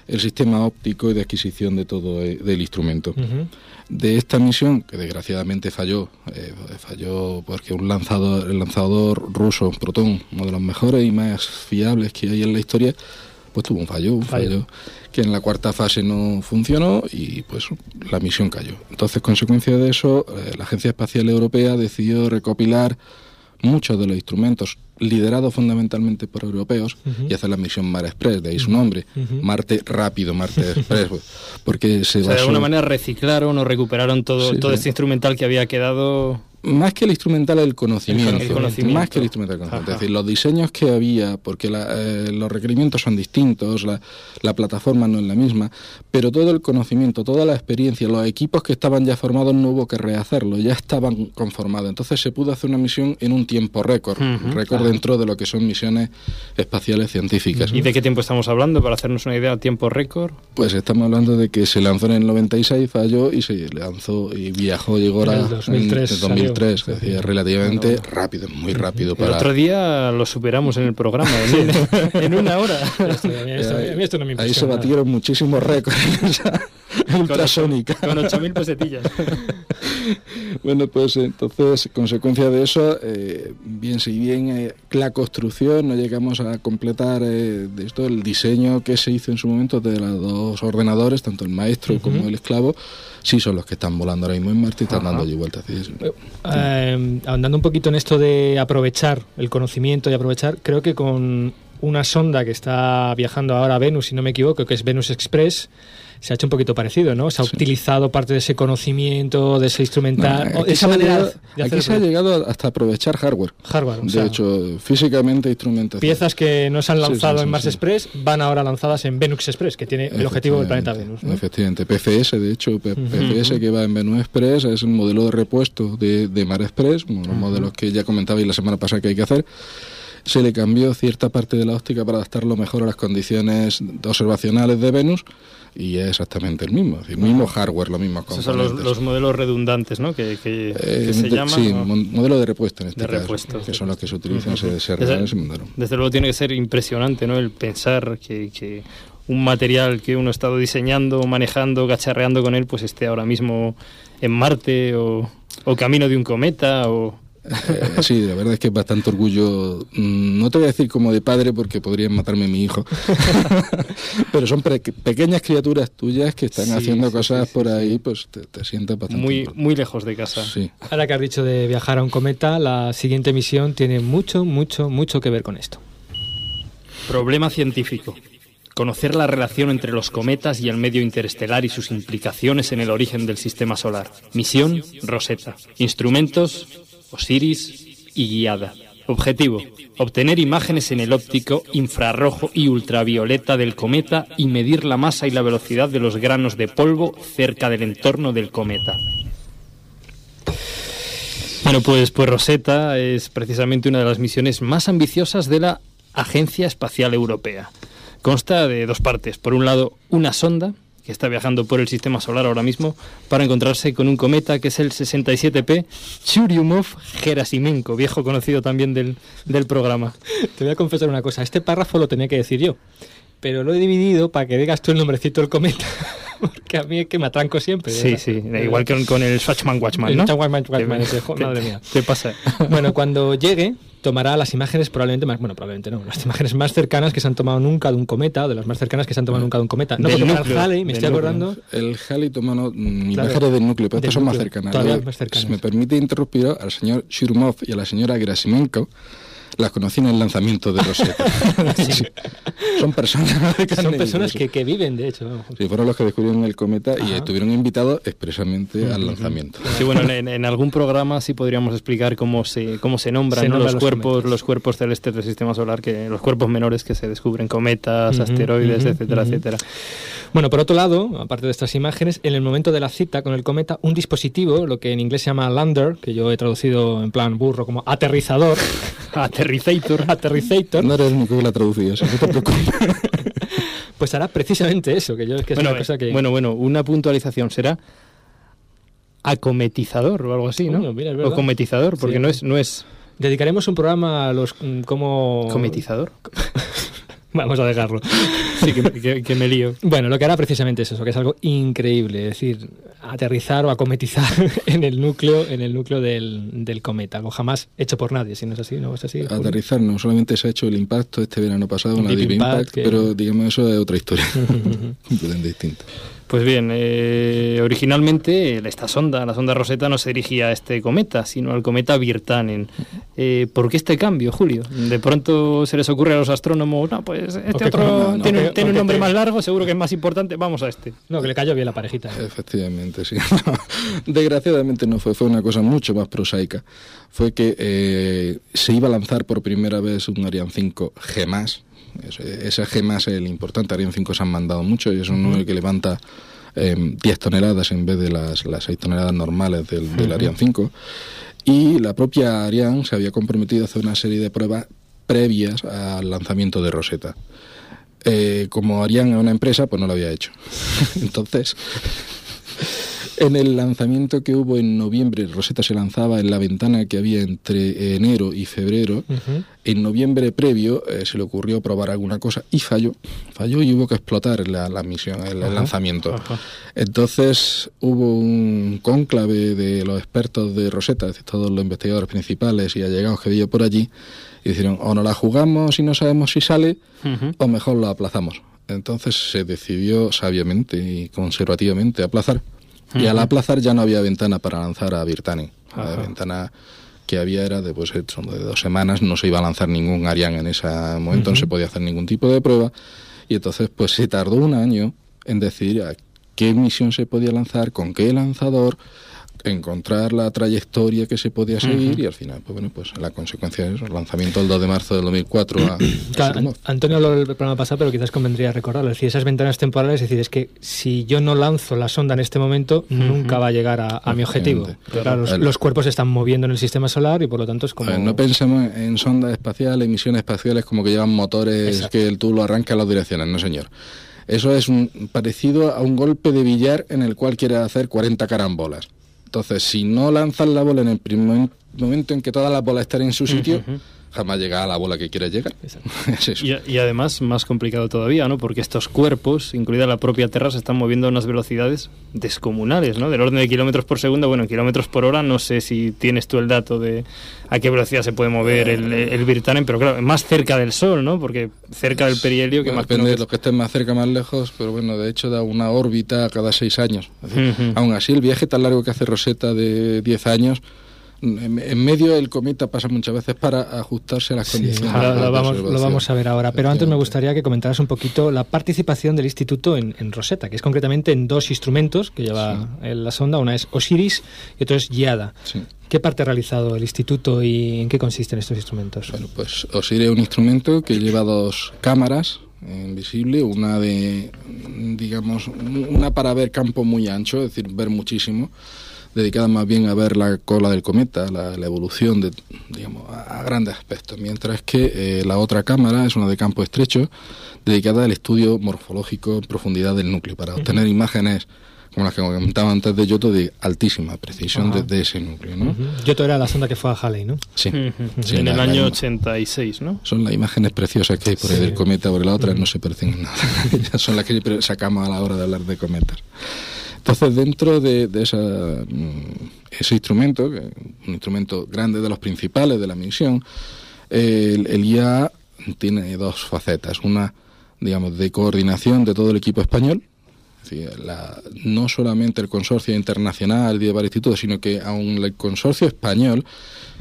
el sistema óptico y de adquisición de todo eh, del instrumento. De esta misión, que desgraciadamente falló, eh, falló porque un lanzador, el lanzador ruso Proton, uno de los mejores y más fiables que hay en la historia, pues tuvo un fallo, un Fallo. fallo que en la cuarta fase no funcionó y pues la misión cayó. Entonces, consecuencia de eso, eh, la Agencia Espacial Europea decidió recopilar muchos de los instrumentos liderados fundamentalmente por europeos y hacer la misión Mar Express, de ahí su nombre. Marte rápido, Marte <laughs> Express, pues, porque se O sea, de alguna manera reciclaron o recuperaron todo, Sí, todo sí. este instrumental que había quedado. Más que el instrumental, el conocimiento. El conocimiento. Más que el instrumental, el conocimiento. Ajá. Es decir, los diseños que había, porque la- eh, los requerimientos son distintos, la, la plataforma no es la misma, pero todo el conocimiento, toda la experiencia, los equipos que estaban ya formados no hubo que rehacerlo, ya estaban conformados. Entonces se pudo hacer una misión en un tiempo récord, récord dentro de lo que son misiones espaciales científicas. ¿Y de qué tiempo estamos hablando? Para hacernos una idea, tiempo récord. Pues estamos hablando de que se lanzó en el 96, falló y se lanzó y viajó, llegó a el 2003 en el 2003, es decir, es relativamente rápido, muy rápido El para otro día lo superamos en el programa, en, <laughs> en una hora. Esto, a mí esto- a mí esto no me Ahí se batieron muchísimos récords <laughs> ultrasónica. Con 8.000 pesetillas. <laughs> Bueno, pues entonces, consecuencia de eso, eh, bien, si bien eh, la construcción no llegamos a completar eh, de esto el diseño que se hizo en su momento de los dos ordenadores, tanto el maestro como el esclavo, sí son los que están volando ahora mismo en Marte y están Ajá. dando allí vueltas. Decir, Eh, ahondando un poquito en esto de aprovechar el conocimiento y aprovechar, creo que con una sonda que está viajando ahora a Venus, si no me equivoco, que es Venus Express, se ha hecho un poquito parecido, ¿no? Se ha utilizado parte de ese conocimiento, de ese instrumental, No, o aquí esa manera llegado- de aquí se ha llegado hasta aprovechar hardware. Hardware, o de sea, hecho, físicamente instrumentación. piezas que no se han sí, lanzado sí, en Mars. Express van ahora lanzadas en Venus Express, que tiene el objetivo del planeta Venus. ¿no? Efectivamente, PFS, de hecho, P- Ujú. PFS que va en Venus Express es el modelo de repuesto de, de Mar Express, uno de los modelos que ya comentabais la semana pasada que hay que hacer. se le cambió cierta parte de la óptica para adaptarlo mejor a las condiciones observacionales de Venus y es exactamente el mismo, el mismo hardware, los mismos Esos son los, componentes. los modelos redundantes, ¿no? Que, que- que Eh, se de- llaman. sí, ¿no? modelo de repuesto en este De caso, repuesto. que son los que se utilizan, se, se Desde- ese modelo. Desde luego tiene que ser impresionante, ¿no? El pensar que, que un material que uno ha estado diseñando, manejando, cacharreando con él, pues esté ahora mismo en Marte o, o camino de un cometa o... Eh, sí, la verdad es que es bastante orgullo. mm, No te voy a decir como de padre porque podrían matarme a mi hijo. <laughs> Pero son pre- pequeñas criaturas tuyas que están Sí, haciendo sí, cosas sí, por sí, ahí, pues te, te sientas bastante. Muy, muy lejos de casa. Sí. Ahora que has dicho de viajar a un cometa, la siguiente misión tiene mucho, mucho, mucho que ver con esto. Problema científico. Conocer la relación entre los cometas y el medio interestelar y sus implicaciones en el origen del sistema solar. Misión Rosetta. Instrumentos Osiris y guiada. Objetivo. Obtener imágenes en el óptico infrarrojo y ultravioleta del cometa y medir la masa y la velocidad de los granos de polvo cerca del entorno del cometa. Bueno, pues, pues Rosetta es precisamente una de las misiones más ambiciosas de la Agencia Espacial Europea. Consta de dos partes. Por un lado, una sonda que está viajando por el sistema solar ahora mismo para encontrarse con un cometa que es el 67P Churyumov-Gerasimenko, viejo conocido también del, del programa. Te voy a confesar una cosa, este párrafo lo tenía que decir yo, pero lo he dividido para que digas tú el nombrecito del cometa, porque a mí es que me atranco siempre. Sí, ¿verdad? sí, igual que con, el Swatchman Watchman, El ¿no? Swatchman Watchman, ¿Qué- ese, madre mía. ¿Qué pasa? <laughs> Bueno, cuando llegue, tomará las imágenes probablemente más, bueno, probablemente no, las imágenes más cercanas que se han tomado nunca de un cometa, o de las más cercanas que se han tomado nunca de un cometa. No, porque el Halley, me estoy núcleo. acordando, El Halley toma no, Claro, imágenes del núcleo, pero estas son más núcleo, cercanas. todavía más cercanas. Si me permite interrumpir al señor Shurmov y a la señora Gerasimenko, las conocí en el lanzamiento de Rosetta. <laughs> Sí. Son personas de son personas que, que viven, de hecho. vamos. Sí, fueron los que descubrieron el cometa y estuvieron invitados expresamente al lanzamiento. Sí, bueno, en, en algún programa sí podríamos explicar cómo se, cómo se nombran Se ¿no? nombran los, los cuerpos, cometas. los cuerpos celestes del sistema solar, que los cuerpos menores que se descubren, cometas, asteroides, ujú, etcétera, ujú. etcétera. Bueno, por otro lado, aparte de estas imágenes, en el momento de la cita con el cometa, un dispositivo, lo que en inglés se llama lander, que yo he traducido en plan burro como aterrizador, <laughs> aterrizator, aterrizator, No eres el único que la traducía, eso, no te preocupes. <laughs> pues hará precisamente eso, que yo es que es Bueno, una cosa que... bueno, bueno, una puntualización será acometizador o algo así, ¿no? Mira, es o cometizador, porque Sí. no es no es Dedicaremos un programa a los... mm, como... cometizador. <laughs> Vamos a dejarlo. Sí, que, que- que me lío. <laughs> Bueno, lo que hará precisamente es eso, que es algo increíble, es decir, aterrizar o acometizar <laughs> en el núcleo, en el núcleo del, del cometa, algo jamás hecho por nadie, si no es así, no es así. Aterrizar no solamente se ha hecho el impacto este verano pasado, una Deep Deep Impact, Impact, que- pero digamos eso es otra historia, <laughs> completamente distinta. Pues bien, eh, originalmente esta sonda, la sonda Rosetta, no se dirigía a este cometa, sino al cometa Virtanen. Eh, ¿Por qué este cambio, Julio? De pronto se les ocurre a los astrónomos, no, pues este otro no, no, tiene, que- tiene o un nombre te- más largo, seguro que es más importante, vamos a este. No, que le cayó bien la parejita. Efectivamente, sí. <laughs> Desgraciadamente no fue, fue una cosa mucho más prosaica. Fue que eh, se iba a lanzar por primera vez un Ariane 5 G+. Ese, ese G+, es el importante. Ariane 5 se han mandado mucho y es un número que levanta eh, 10 toneladas en vez de las, las 6 toneladas normales del. Ariane 5. Y la propia Ariane se había comprometido a hacer una serie de pruebas previas al lanzamiento de Rosetta. Eh, como Ariane es una empresa, pues no lo había hecho. <laughs> Entonces, en el lanzamiento que hubo en noviembre, Rosetta se lanzaba en la ventana que había entre enero y febrero. En noviembre previo eh, se le ocurrió probar alguna cosa y falló. Falló y hubo que explotar la, la misión, el, lanzamiento. Entonces hubo un cónclave de los expertos de Rosetta, de todos los investigadores principales y allegados que había por allí, y dijeron, o nos la jugamos y no sabemos si sale, o mejor la aplazamos. Entonces se decidió sabiamente y conservativamente aplazar. Y al aplazar ya no había ventana para lanzar a Virtani. La ventana que había era de, pues, de dos semanas, no se iba a lanzar ningún Ariane en ese momento, no se podía hacer ningún tipo de prueba. Y entonces pues se tardó un año en decidir a qué misión se podía lanzar, con qué lanzador, encontrar la trayectoria que se podía seguir y al final, pues bueno, pues la consecuencia es el lanzamiento el 2 de marzo del 2004 a, <clears throat> a Claro, Antonio habló del programa pasado, pero quizás convendría recordarlo. Es decir, esas ventanas temporales, es decir, es que si yo no lanzo la sonda en este momento, nunca va a llegar a, a mi objetivo. Claro, los, El- los cuerpos se están moviendo en el sistema solar y por lo tanto es como... Ver, no pensemos en sondas espaciales, misiones espaciales como que llevan motores Exacto. que tú lo arrancas a las direcciones, no señor. Eso es un, parecido a un golpe de billar en el cual quieres hacer 40 carambolas. Entonces, si no lanzas la bola en el primer momento en que todas las bolas estén en su sitio. Jamás llega a la bola que quieres llegar. <laughs> Es. Y, y además más complicado todavía, ¿no? Porque estos cuerpos, incluida la propia Tierra, se están moviendo a unas velocidades descomunales, ¿no? Del orden de kilómetros por segundo. Bueno, en kilómetros por hora no sé si tienes tú el dato de a qué velocidad se puede mover el, el Virtanen, pero claro, más cerca del Sol, ¿no? Porque cerca del perihelio que Bueno, más depende de los que estén más cerca, más lejos, pero bueno, de hecho da una órbita cada seis años. Decir, Ujú. Aún así, el viaje tan largo que hace Rosetta de 10 años, en, medio el cometa pasa muchas veces para ajustarse a las Sí, condiciones. lo, vamos, observación. lo vamos a ver ahora, pero antes me gustaría que comentaras un poquito la participación del instituto en, en Rosetta, que es concretamente en dos instrumentos que lleva eh, la sonda, una es Osiris y otro es Giada. Sí. ¿Qué parte ha realizado el instituto y en qué consisten estos instrumentos? Bueno, pues Osiris es un instrumento que lleva dos cámaras eh, visibles, una de, digamos, una para ver campo muy ancho, es decir, ver muchísimo, dedicada más bien a ver la cola del cometa, la, la evolución de, digamos, a, grandes aspectos, mientras que eh, la otra cámara es una de campo estrecho, dedicada al estudio morfológico en profundidad del núcleo, para obtener imágenes como las que comentaba antes de Yoto, de altísima precisión Ajá. de, de ese núcleo. ¿no? Yoto era la sonda que fue a Halley, ¿no? Sí. En la- el la- año 86, ¿no? Son las imágenes preciosas que hay por ahí Sí. del cometa, porque las otras no se parecen en nada. <laughs> Son las que siempre sacamos a la hora de hablar de cometas. Entonces, dentro de, de esa, mm, ese instrumento, que es un instrumento grande de los principales de la misión, el, el IAA tiene dos facetas. Una, digamos, de coordinación de todo el equipo español, la- no solamente el consorcio internacional de varios institutos, sino que aún el consorcio español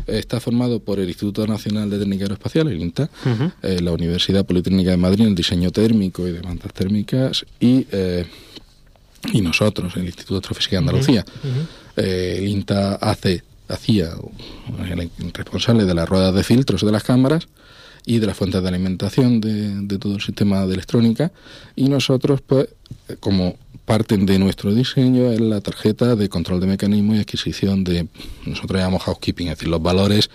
está formado por el Instituto Nacional de Técnica Aeroespacial, el INTA, eh, la Universidad Politécnica de Madrid en el diseño térmico y de mantas térmicas y, eh, y nosotros, el Instituto de Astrofísica de Andalucía. Eh, el INTA hace, hacía el responsable de las ruedas de filtros de las cámaras y de las fuentes de alimentación de, de todo el sistema de electrónica y nosotros pues como parte de nuestro diseño es la tarjeta de control de mecanismo y adquisición de nosotros llamamos housekeeping es decir los valores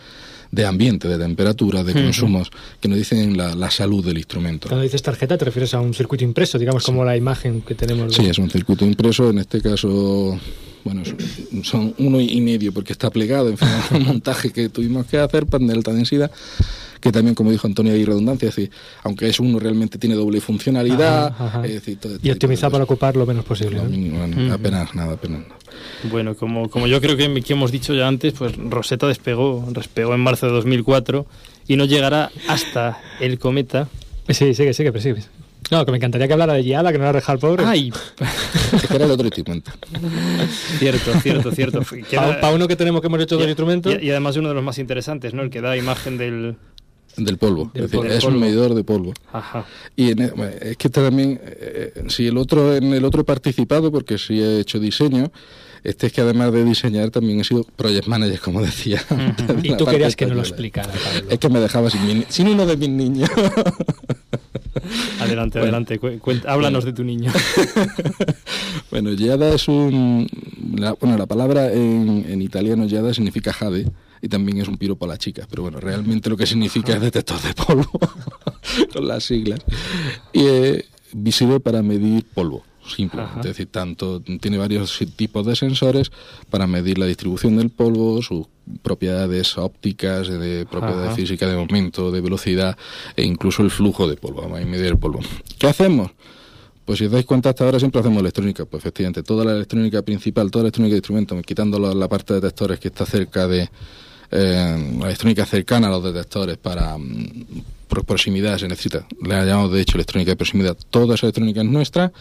de ambiente de temperatura de consumos que nos dicen la, la salud del instrumento. Cuando dices tarjeta te refieres a un circuito impreso, digamos como la imagen que tenemos. de- Sí, es un circuito impreso, en este caso, bueno, son- uno y medio porque está plegado, en fin, un <laughs> montaje que tuvimos que hacer para de alta densidad, que también, como dijo Antonio, hay redundancia, es decir, aunque es uno realmente tiene doble funcionalidad, Ajá, ajá. es decir, todo Y optimizar para ocupar lo menos posible. Lo ¿no? mínimo, bueno, Ujú. apenas nada, apenas nada. Bueno, como, como yo creo que, que hemos dicho ya antes, pues Rosetta despegó, despegó en marzo de 2004 y no llegará hasta el cometa. Sí, sigue, sigue, pero sigue. No, que me encantaría que hablara de Giada, que no la deja al pobre. ¡Ay! Que era el otro instrumento. Cierto, cierto, cierto. Para uno que tenemos que hemos hecho y- dos instrumentos. Y, y además uno de los más interesantes, ¿no? El que da imagen del... Del polvo, Del es, decir, es un medidor de polvo. Ajá. Y en- bueno, es que también, eh, si el otro, en el otro he participado, porque sí he hecho diseño, este es que además de diseñar también he sido project manager, como decía. <laughs> Y tú querías que no lo explicara, Pablo. Es que me dejaba sin, mi ni- sin uno de mis niños. <laughs> Adelante, Bueno. adelante. cu- cuenta- háblanos de tu niño. <laughs> bueno, Giada es un... La, bueno, la palabra en, en italiano Giada significa jade y también es un piropo a las chicas, pero bueno, realmente lo que significa es detector de polvo, <laughs> con las siglas. Y eh, sirve para medir polvo. Simplemente, Ajá. es decir, tanto tiene varios tipos de sensores para medir la distribución del polvo, sus propiedades ópticas, de propiedades físicas de momento, de velocidad e incluso el flujo de polvo, vamos a medir el polvo. ¿Qué hacemos? Pues si os dais cuenta, hasta ahora siempre hacemos electrónica. Pues efectivamente, toda la electrónica principal, toda la electrónica de instrumentos, quitando la parte de detectores que está cerca de. Eh, la electrónica cercana a los detectores para mm, por proximidad se necesita. Le llamamos de hecho electrónica de proximidad. Toda esa electrónica es nuestra,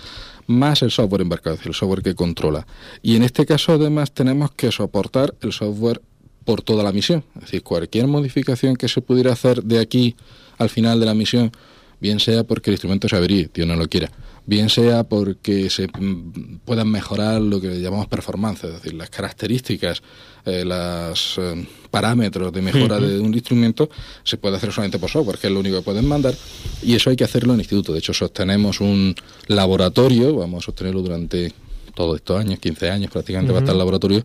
más el software embarcado, el software que controla. Y en este caso, además, tenemos que soportar el software por toda la misión. Es decir, cualquier modificación que se pudiera hacer de aquí al final de la misión bien sea porque el instrumento se averíe, Dios no lo quiera, bien sea porque se mm, puedan mejorar lo que llamamos performance, es decir, las características, eh, los parámetros de mejora de un instrumento, se puede hacer solamente por software, que es lo único que pueden mandar, y eso hay que hacerlo en el instituto. De hecho, sostenemos un laboratorio, vamos a sostenerlo durante todos estos años, 15 años prácticamente va a estar el laboratorio,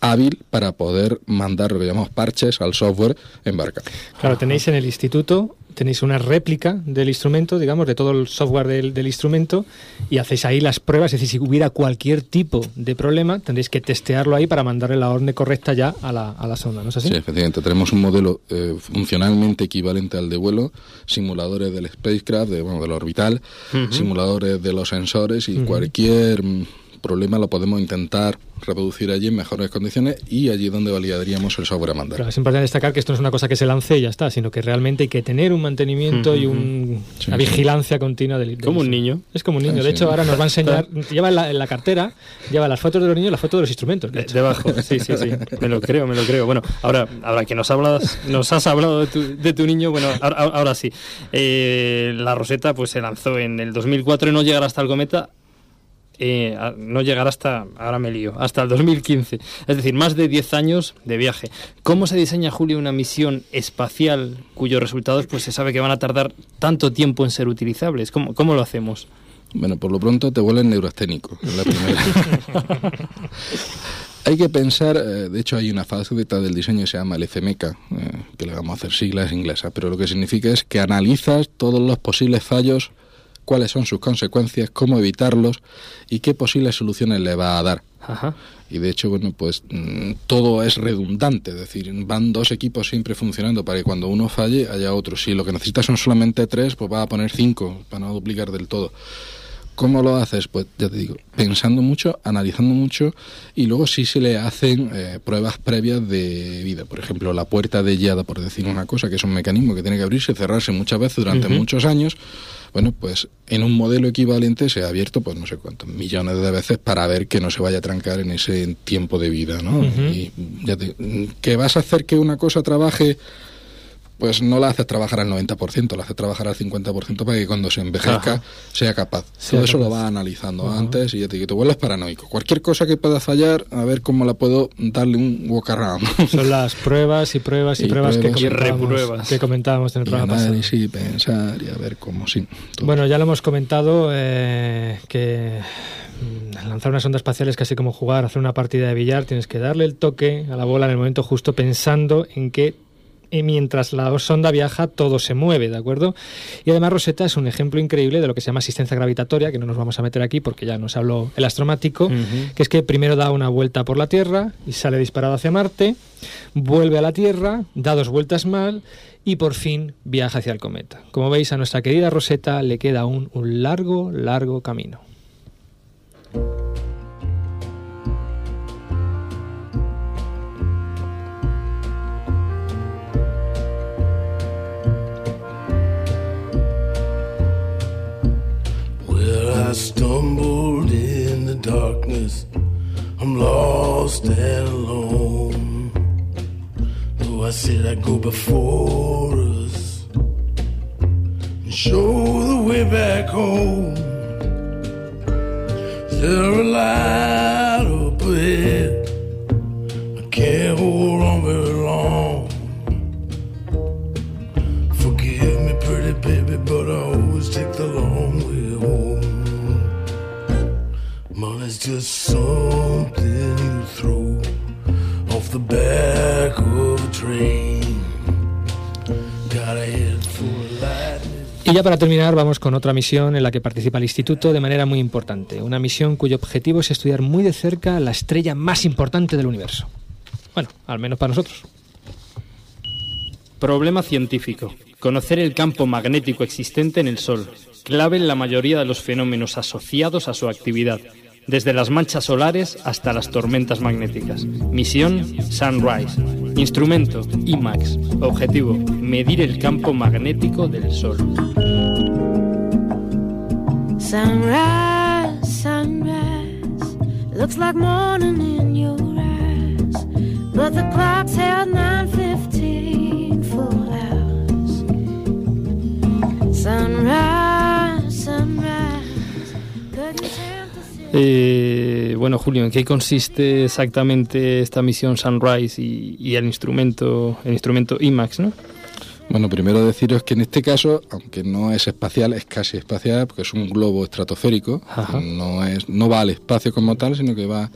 hábil para poder mandar lo que llamamos parches al software en barca. Claro, tenéis en el instituto, tenéis una réplica del instrumento, digamos, de todo el software del, del instrumento y hacéis ahí las pruebas, es decir, si hubiera cualquier tipo de problema, tendréis que testearlo ahí para mandarle la orden correcta ya a la, a la sonda, ¿no es así? Sí, efectivamente. Tenemos un modelo eh, funcionalmente equivalente al de vuelo, simuladores del spacecraft, de, bueno, del orbital, simuladores de los sensores y cualquier problema lo podemos intentar reproducir allí en mejores condiciones y allí donde validaríamos el software a mandar. Claro, es importante destacar que esto no es una cosa que se lance y ya está, sino que realmente hay que tener un mantenimiento y un- Sí, una sí. vigilancia continua del, del Como un niño. Es como un niño. Sí, De hecho, ahora nos va a enseñar, <laughs> lleva en la, en la cartera, lleva las fotos de los niños y las fotos de los instrumentos. de De- hecho. Debajo, sí, sí, sí. Me lo creo, me lo creo. Bueno, ahora, ahora que nos hablas, nos has hablado de tu, de tu niño, bueno, ahora, ahora sí. Eh, la Rosetta pues se lanzó en el 2004 y no llegará hasta el cometa. Eh, no llegará hasta, ahora me lío, hasta el 2015. Es decir, más de 10 años de viaje. ¿Cómo se diseña, Julio, una misión espacial cuyos resultados pues se sabe que van a tardar tanto tiempo en ser utilizables? ¿Cómo, cómo lo hacemos? Bueno, por lo pronto te vuelven neurasténico, la primera. <laughs> hay que pensar, eh, de hecho hay una faceta del diseño que se llama el FMK, eh, que le vamos a hacer siglas inglesas, pero lo que significa es que analizas todos los posibles fallos, cuáles son sus consecuencias, cómo evitarlos y qué posibles soluciones le va a dar. Ajá. Y de hecho, bueno, pues mm, todo es redundante, es decir, van dos equipos siempre funcionando para que cuando uno falle haya otro. Si lo que necesitas son solamente tres, pues va a poner cinco para no duplicar del todo. ¿Cómo lo haces? Pues ya te digo, pensando mucho, analizando mucho y luego sí se le hacen eh, pruebas previas de vida. Por ejemplo, la puerta de llada, por decir una cosa, que es un mecanismo que tiene que abrirse y cerrarse muchas veces durante muchos años. Bueno, pues en un modelo equivalente se ha abierto, pues no sé cuántos millones de veces para ver que no se vaya a trancar en ese tiempo de vida, ¿no? Y ya te- que vas a hacer que una cosa trabaje, pues no la haces trabajar al 90%, la haces trabajar al 50% para que cuando se envejezca Ajá. sea capaz. Sea Todo eso lo vas analizando antes y ya te digo, te vuelves paranoico. Cualquier cosa que pueda fallar, a ver cómo la puedo darle un walk around. Son las pruebas y pruebas y, Y pruebas, pruebas. que, Y comentábamos, que comentábamos en el y programa pasado. análisis, pensar y a ver cómo sí. todo. Bueno, ya lo hemos comentado eh, que mm, lanzar una sonda espacial es casi como jugar, hacer una partida de billar, tienes que darle el toque a la bola en el momento justo pensando en que eh, mientras la sonda viaja todo se mueve, ¿de acuerdo? Y además Rosetta es un ejemplo increíble de lo que se llama asistencia gravitatoria, que no nos vamos a meter aquí porque ya nos habló el astromático, que es que primero da una vuelta por la Tierra y sale disparado hacia Marte, vuelve a la Tierra, da dos vueltas mal y por fin viaja hacia el cometa. Como veis, a nuestra querida Rosetta le queda aún un largo, largo camino. I stumbled in the darkness. I'm lost and alone. Though I said I'd go before us and show the way back home. There a light just something you throw off the back of a train. Got a head full of lightning. Y ya para terminar vamos con otra misión en la que participa el Instituto de manera muy importante. Una misión cuyo objetivo es estudiar muy de cerca la estrella más importante del universo. Bueno, al menos para nosotros. Problema científico. Conocer el campo magnético existente en el Sol, clave en la mayoría de los fenómenos asociados a su actividad, desde las manchas solares hasta las tormentas magnéticas. Misión Sunrise. Instrumento IMAX. Objetivo, medir el campo magnético del Sol. Sunrise, sunrise, looks like morning in your eyes, but the clock's held 9.15 for hours. Sunrise, sunrise, couldn't eh, bueno, Julio, ¿en qué consiste exactamente esta misión Sunrise y, y el instrumento, el instrumento IMAX, no? Bueno, primero deciros que en este caso, aunque no es espacial, es casi espacial, porque es un globo estratosférico, no es no va al espacio como tal, sino que va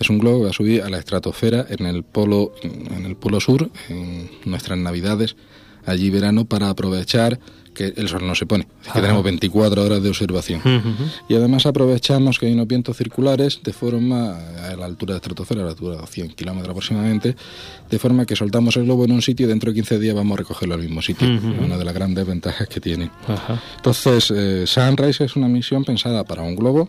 es un globo que va a subir a la estratosfera en el polo en el polo sur, en nuestras navidades, allí verano para aprovechar que el sol no se pone, que tenemos 24 horas de observación. Y además aprovechamos que hay unos vientos circulares de forma a la altura de estratosfera, a la altura de 100 kilómetros aproximadamente, de forma que soltamos el globo en un sitio y dentro de 15 días vamos a recogerlo al mismo sitio. Ujú. Una de las grandes ventajas que tiene. Ajá. Entonces, eh, Sunrise es una misión pensada para un globo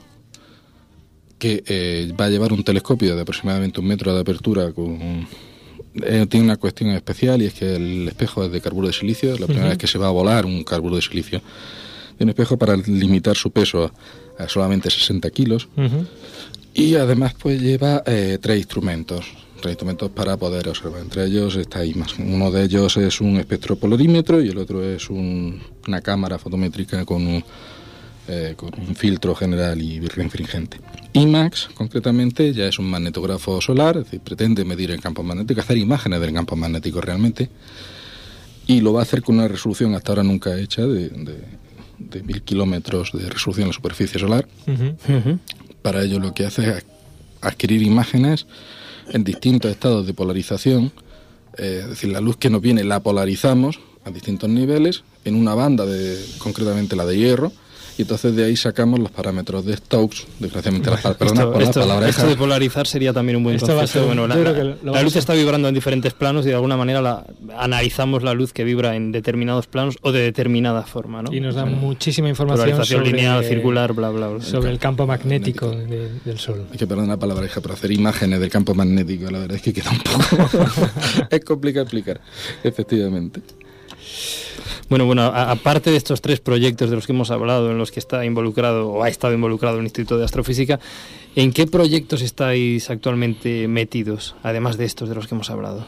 que eh, va a llevar un telescopio de aproximadamente un metro de apertura con... eh, tiene una cuestión especial y es que el espejo es de carburo de silicio, es la primera Ujú. vez que se va a volar un carburo de silicio. Tiene un espejo para limitar su peso a, a solamente 60 kilos y además pues lleva eh, tres instrumentos, tres instrumentos para poder observar. Entre ellos está IMAX. Uno de ellos es un espectropolorímetro y el otro es un- una cámara fotométrica con un, eh, con un filtro general y restringente. IMAX, concretamente, ya es un magnetógrafo solar, es decir, pretende medir el campo magnético, hacer imágenes del campo magnético realmente, y lo va a hacer con una resolución hasta ahora nunca hecha de, de, de mil kilómetros de resolución en la superficie solar. Para ello lo que hace es adquirir imágenes en distintos estados de polarización, eh, es decir, la luz que nos viene la polarizamos a distintos niveles en una banda, de, concretamente la de hierro, y entonces de ahí sacamos los parámetros de Stokes, desgraciadamente las pa- perdona Esto, por la esto- palabra esto de polarizar sería también un buen Esto va a concepto. ser- Bueno, la, la- la luz a- está vibrando en diferentes planos y de alguna manera la, analizamos la luz que vibra en determinados planos o de determinada forma. ¿no? Y nos da Bueno, muchísima información Polarización sobre, lineal, circular, bla, bla, bla. sobre el campo magnético de- del Sol. Hay que perdonar la palabra hija, pero hacer imágenes del campo magnético, la verdad es que queda un poco. <laughs> es complicado explicar, efectivamente. Bueno, bueno, aparte de estos tres proyectos de los que hemos hablado, en los que está involucrado o ha estado involucrado el Instituto de Astrofísica, ¿en qué proyectos estáis actualmente metidos, además de estos de los que hemos hablado?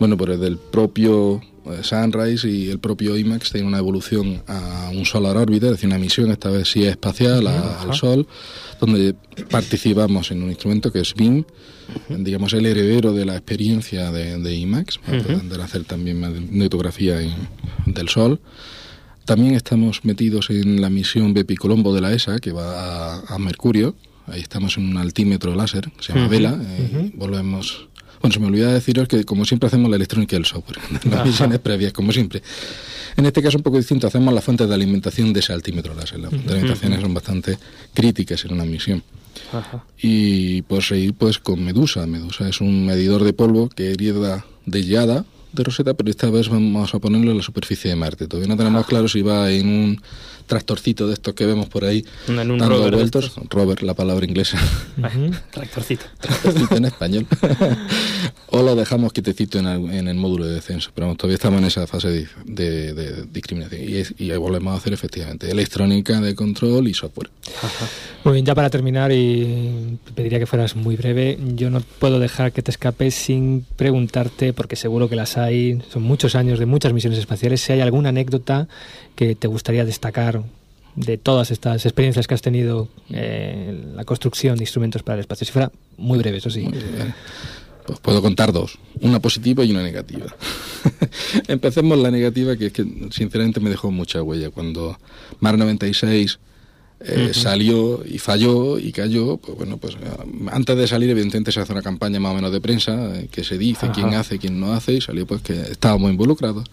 Bueno, pues desde el propio eh, Sunrise y el propio IMAX tiene una evolución a un Solar Orbiter, es decir, una misión, esta vez sí espacial, a- al Sol, donde participamos en un instrumento que es BIM, digamos el heredero de la experiencia de, de IMAX, para pretender hacer también magnetografía en- del Sol. También estamos metidos en la misión Bepi Colombo de la ESA, que va a, a Mercurio. Ahí estamos en un altímetro láser, que se llama Vela. eh, Volvemos. Bueno, se me olvidaba deciros que, como siempre, hacemos la electrónica y el software. <laughs> Las misiones previas, como siempre. En este caso, un poco distinto, hacemos las fuentes de alimentación de ese altímetro láser. Las fuentes de Ujú. alimentación son bastante críticas en una misión. Ajá. Y pues seguir pues con Medusa. Medusa es un medidor de polvo que herida de llada de Rosetta, pero esta vez vamos a ponerlo en la superficie de Marte. Todavía no tenemos claro si va en un tractorcito de estos que vemos por ahí En un dando rover. Rover, la palabra inglesa. Tractorcito. Tractorcito en español. <laughs> o lo dejamos quietecito en el, en el módulo de descenso. Pero vamos, todavía estamos en esa fase de, de- de discriminación. Y, es- y ahí volvemos a hacer efectivamente electrónica de control y software. Muy bien, ya para terminar, y pediría que fueras muy breve, yo no puedo dejar que te escapes sin preguntarte, porque seguro que las hay, son muchos años de muchas misiones espaciales, si hay alguna anécdota que te gustaría destacar de todas estas experiencias que has tenido eh, en la construcción de instrumentos para el espacio. Si fuera muy breve, eso sí. Pues puedo contar dos, una positiva y una negativa. <laughs> Empecemos la negativa, que es que sinceramente me dejó mucha huella. Cuando Mar 96 eh, salió y falló y cayó, pues bueno, pues eh, antes de salir evidentemente se hace una campaña más o menos de prensa, eh, que se dice Ajá. quién hace, quién no hace, y salió pues que estábamos involucrados.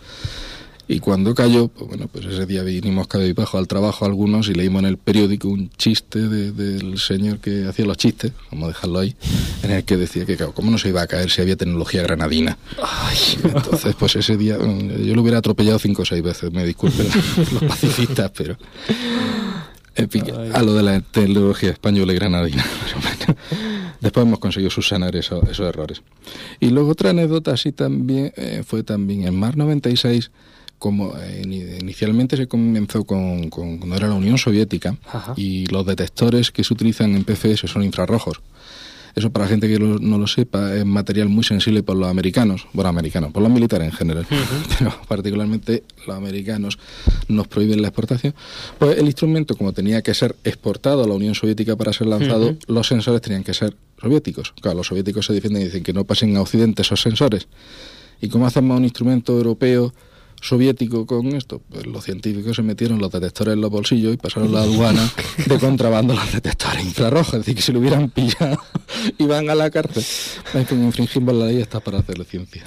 Y cuando cayó, pues bueno, pues ese día vinimos cabizbajo al trabajo algunos y leímos en el periódico un chiste de- del señor que hacía los chistes, vamos a dejarlo ahí, en el que decía que, claro, ¿cómo no se iba a caer si había tecnología granadina? Entonces, pues ese día mm, yo lo hubiera atropellado cinco o seis veces, me disculpen <laughs> los pacifistas, pero... En fin, a lo de la tecnología española y granadina. <laughs> Después hemos conseguido subsanar eso- esos errores. Y luego otra anécdota así también eh, fue también en Mar 96, como eh, ini- inicialmente se comenzó con, con- cuando era la Unión Soviética Ajá. y los detectores que se utilizan en PFS son infrarrojos. Eso para la gente que lo- no lo sepa es material muy sensible por los americanos, bueno, americanos, por los militares en general, <laughs> pero particularmente los americanos nos prohíben la exportación. Pues el instrumento, como tenía que ser exportado a la Unión Soviética para ser lanzado, los sensores tenían que ser soviéticos. Claro, los soviéticos se defienden y dicen que no pasen a Occidente esos sensores. ¿Y cómo hacemos un instrumento europeo soviético con esto? Pues los científicos se metieron los detectores en los bolsillos y pasaron la aduana de contrabando los detectores infrarrojos. Es decir, que si lo hubieran pillado, iban a la cárcel. En fin, infringimos la ley está para hacer ciencia.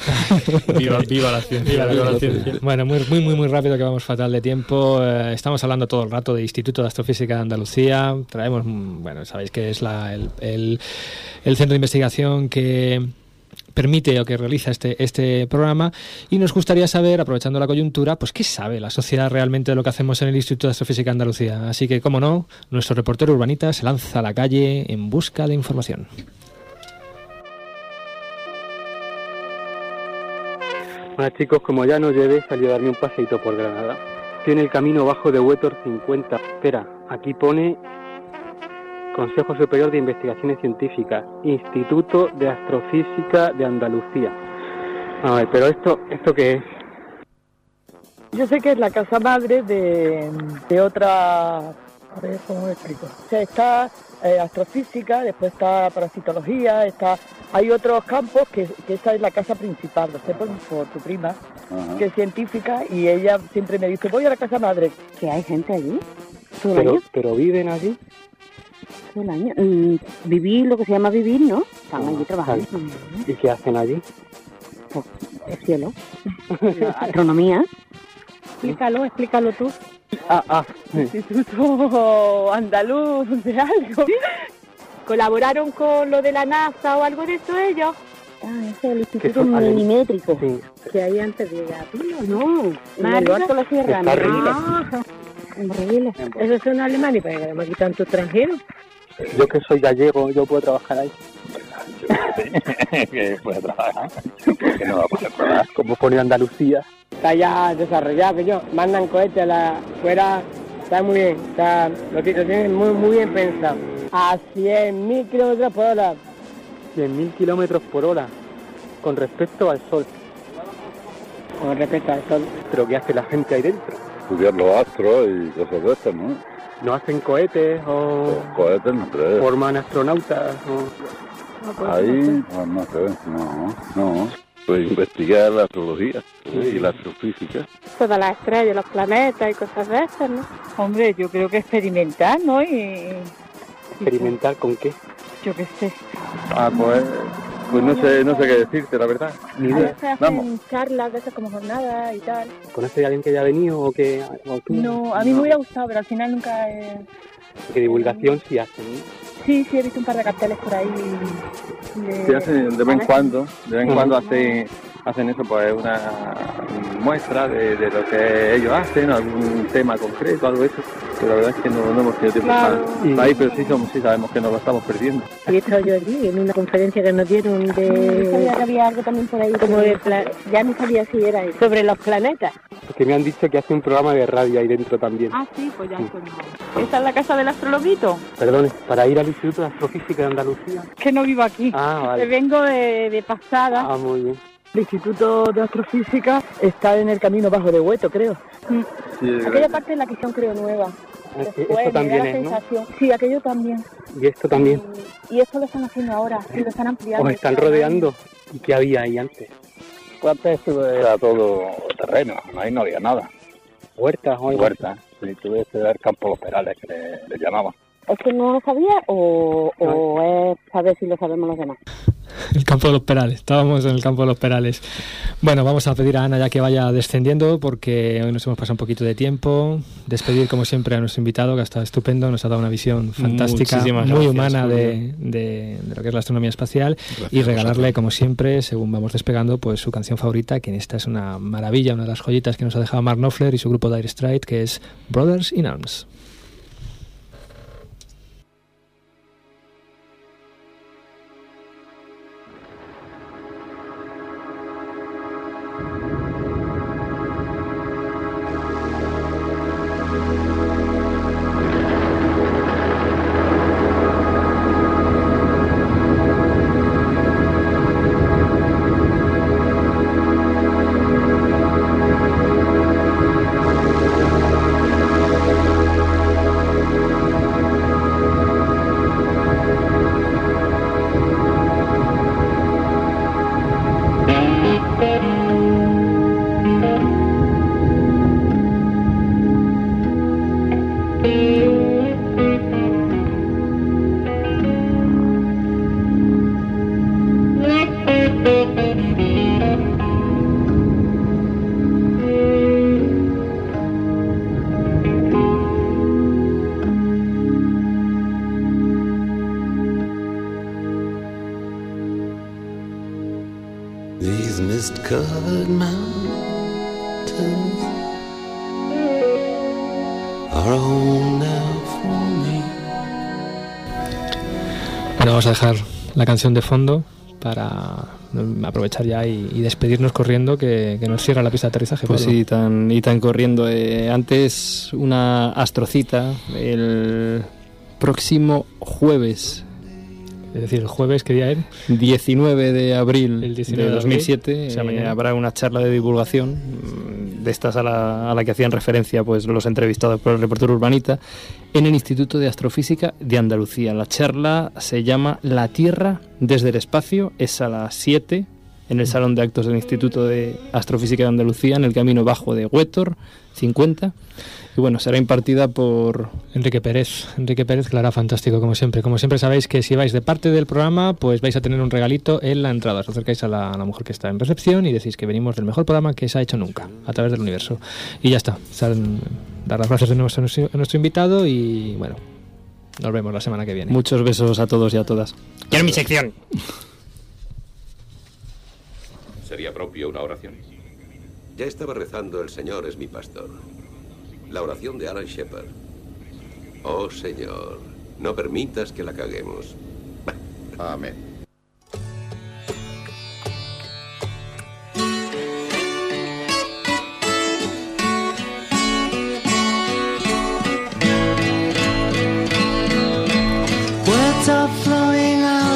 Viva, viva la ciencia. Viva la viva la ciencia. ciencia. Bueno, muy, muy, muy, muy rápido que vamos fatal de tiempo. Eh, estamos hablando todo el rato de Instituto de Astrofísica de Andalucía. Traemos, mm, bueno, sabéis que es la, el, el- el centro de investigación que permite o que realiza este, este programa y nos gustaría saber, aprovechando la coyuntura, pues qué sabe la sociedad realmente de lo que hacemos en el Instituto de Astrofísica Andalucía. Así que, como no, nuestro reportero urbanita se lanza a la calle en busca de información. Hola chicos, como ya no llevé, salí a darme un paseito por Granada. Estoy en el camino bajo de Huetor 50. Espera, aquí pone Consejo Superior de Investigaciones Científicas, Instituto de Astrofísica de Andalucía. A ver, pero esto, ¿esto qué es? Yo sé que es la casa madre de, de otra... A ver, ¿cómo lo explico? O sea, está eh, astrofísica, después está parasitología, está... Hay otros campos que, que esa es la casa principal, lo sé por, por tu prima, que es científica, y ella siempre me dice, voy a la casa madre. ¿Que hay gente allí? ¿Todo el Pero, pero viven allí. Todo el año. Mm, vivir, lo que se llama vivir, ¿no? Están allí trabajando. ¿Y qué hacen allí? El cielo. <laughs> <laughs> Astronomía. Explícalo, explícalo tú. Ah, ah. Instituto Andaluz de algo. ¿Colaboraron con lo de la NASA o algo de eso ellos? Ah, ese es el Que Instituto. Milimétrico. Que hay antes de la Pilo, No, Más en de la sierra. Está arriba. Morriles. En Morriles. Esos son alemanes, pero además aquí tanto extranjero. Yo que soy gallego, yo puedo trabajar ahí. <laughs> que puede trabajar. Que no va a poder trabajar. Como pone Andalucía. Está ya desarrollado, que yo. Mandan cohetes a la fuera. Está muy bien. Está, lo, que- lo tienen muy, muy bien pensado. A 100.000 kilómetros por hora. 100.000 kilómetros por hora con respecto al Sol. Con respecto al Sol. ¿Pero qué hace la gente ahí dentro? Estudiar los astros y cosas de estas, ¿no? ¿No hacen cohetes o Cohetes no creo. forman astronautas? O... Ahí, no, no sé, no, no. Pues investigar la astrología ¿eh? y la astrofísica. Todas las estrellas, los planetas y cosas de esas, ¿no? Hombre, yo creo que experimentar, ¿no? Y ¿Experimentar con qué? yo qué sé. Ah, pues, pues no sé, no sé qué decirte, la verdad. Ni A idea. hacen Vamos. charlas de esas como jornadas y tal. ¿Conoces a alguien que haya venido o que o tú? No, a mí me hubiera gustado, pero al final nunca he... Que divulgación sí hacen, ¿no? Sí, sí, he visto un par de carteles por ahí. de- Sí, hacen de vez en cuando, de vez en cuando hacen, hacen eso, pues una muestra de, de lo que ellos hacen, algún tema concreto, algo de eso. Pero la verdad es que no, no hemos tenido tiempo Claro. para, para ir, pero sí, somos, sí sabemos que nos lo estamos perdiendo. He estado yo allí en una conferencia que nos dieron de... Sabía que había algo también por ahí. Como de pla- ya no sabía si era ahí. sobre los planetas. Porque me han dicho que hace un programa de radio ahí dentro también. Ah, sí, pues ya ¿Esta es la casa del astrologuito? Perdone, para ir al Instituto de Astrofísica de Andalucía. Que no vivo aquí. Ah, Que vale. vengo de, de pasada. Ah, muy bien. El Instituto de Astrofísica está en el camino bajo de Hueto, creo. Aquella parte es la que son, creo, nueva. Después, Esto también es, ¿no? Sí, aquello también. Y esto también. Y esto lo están haciendo ahora, y lo están ampliando. Os están rodeando. ¿Y qué había ahí antes? Era todo terreno, ahí no había nada. Huertas o. Huertas, sí, tuve que ver campos perales que le, le llamaban. ¿Es que no lo sabía o, o es saber si lo sabemos los demás? <laughs> El campo de los perales, estábamos en el campo de los perales. Bueno, vamos a pedir a Ana ya que vaya descendiendo porque hoy nos hemos pasado un poquito de tiempo. Despedir como siempre a nuestro invitado que ha estado estupendo, nos ha dado una visión fantástica, Muchísimas muy gracias, humana de, de- de lo que es la astronomía espacial y Gracias, regalarle como siempre, según vamos despegando, pues su canción favorita, que en esta es una maravilla, una de las joyitas que nos ha dejado Mark Knopfler y su grupo Dire Straits, que es Brothers in Arms. Mountains are a home now for me. Bueno, vamos a dejar la canción de fondo para mm, aprovechar ya y, y despedirnos corriendo que, que nos cierra la pista de aterrizaje. Pues sí, tan, y tan corriendo. Eh, antes una astrocita el próximo jueves. Es decir, el jueves, ¿qué día es? 19 de abril El 19 de de abril, 2007 o sea, eh, habrá una charla de divulgación mm, de estas a la, a la que hacían referencia pues los entrevistados por el reportero Urbanita en el Instituto de Astrofísica de Andalucía. La charla se llama La Tierra desde el espacio, es a las 7 en el Salón de Actos del Instituto de Astrofísica de Andalucía, en el camino bajo de Huétor, 50. Y bueno, será impartida por Enrique Pérez. Enrique Pérez, que lo hará fantástico, como siempre. Como siempre sabéis que si vais de parte del programa, pues vais a tener un regalito en la entrada. Os acercáis a la, a la mujer que está en recepción y decís que venimos del mejor programa que se ha hecho nunca, a través del universo. Y ya está. Salen- dar las gracias de nuevo a nuestro, a nuestro invitado y bueno, nos vemos la semana que viene. muchos besos a todos y a todas. Quiero mi sección. ¿Sería propio una oración? Ya estaba rezando El Señor es mi pastor. La oración de Alan Shepard. Oh Señor, no permitas que la caguemos. Amén. Words are flowing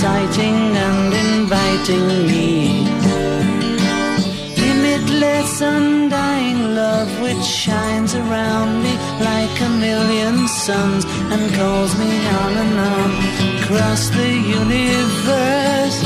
Inciting and inviting me. Limitless, undying love which shines around me like a million suns and calls me on and on across the universe.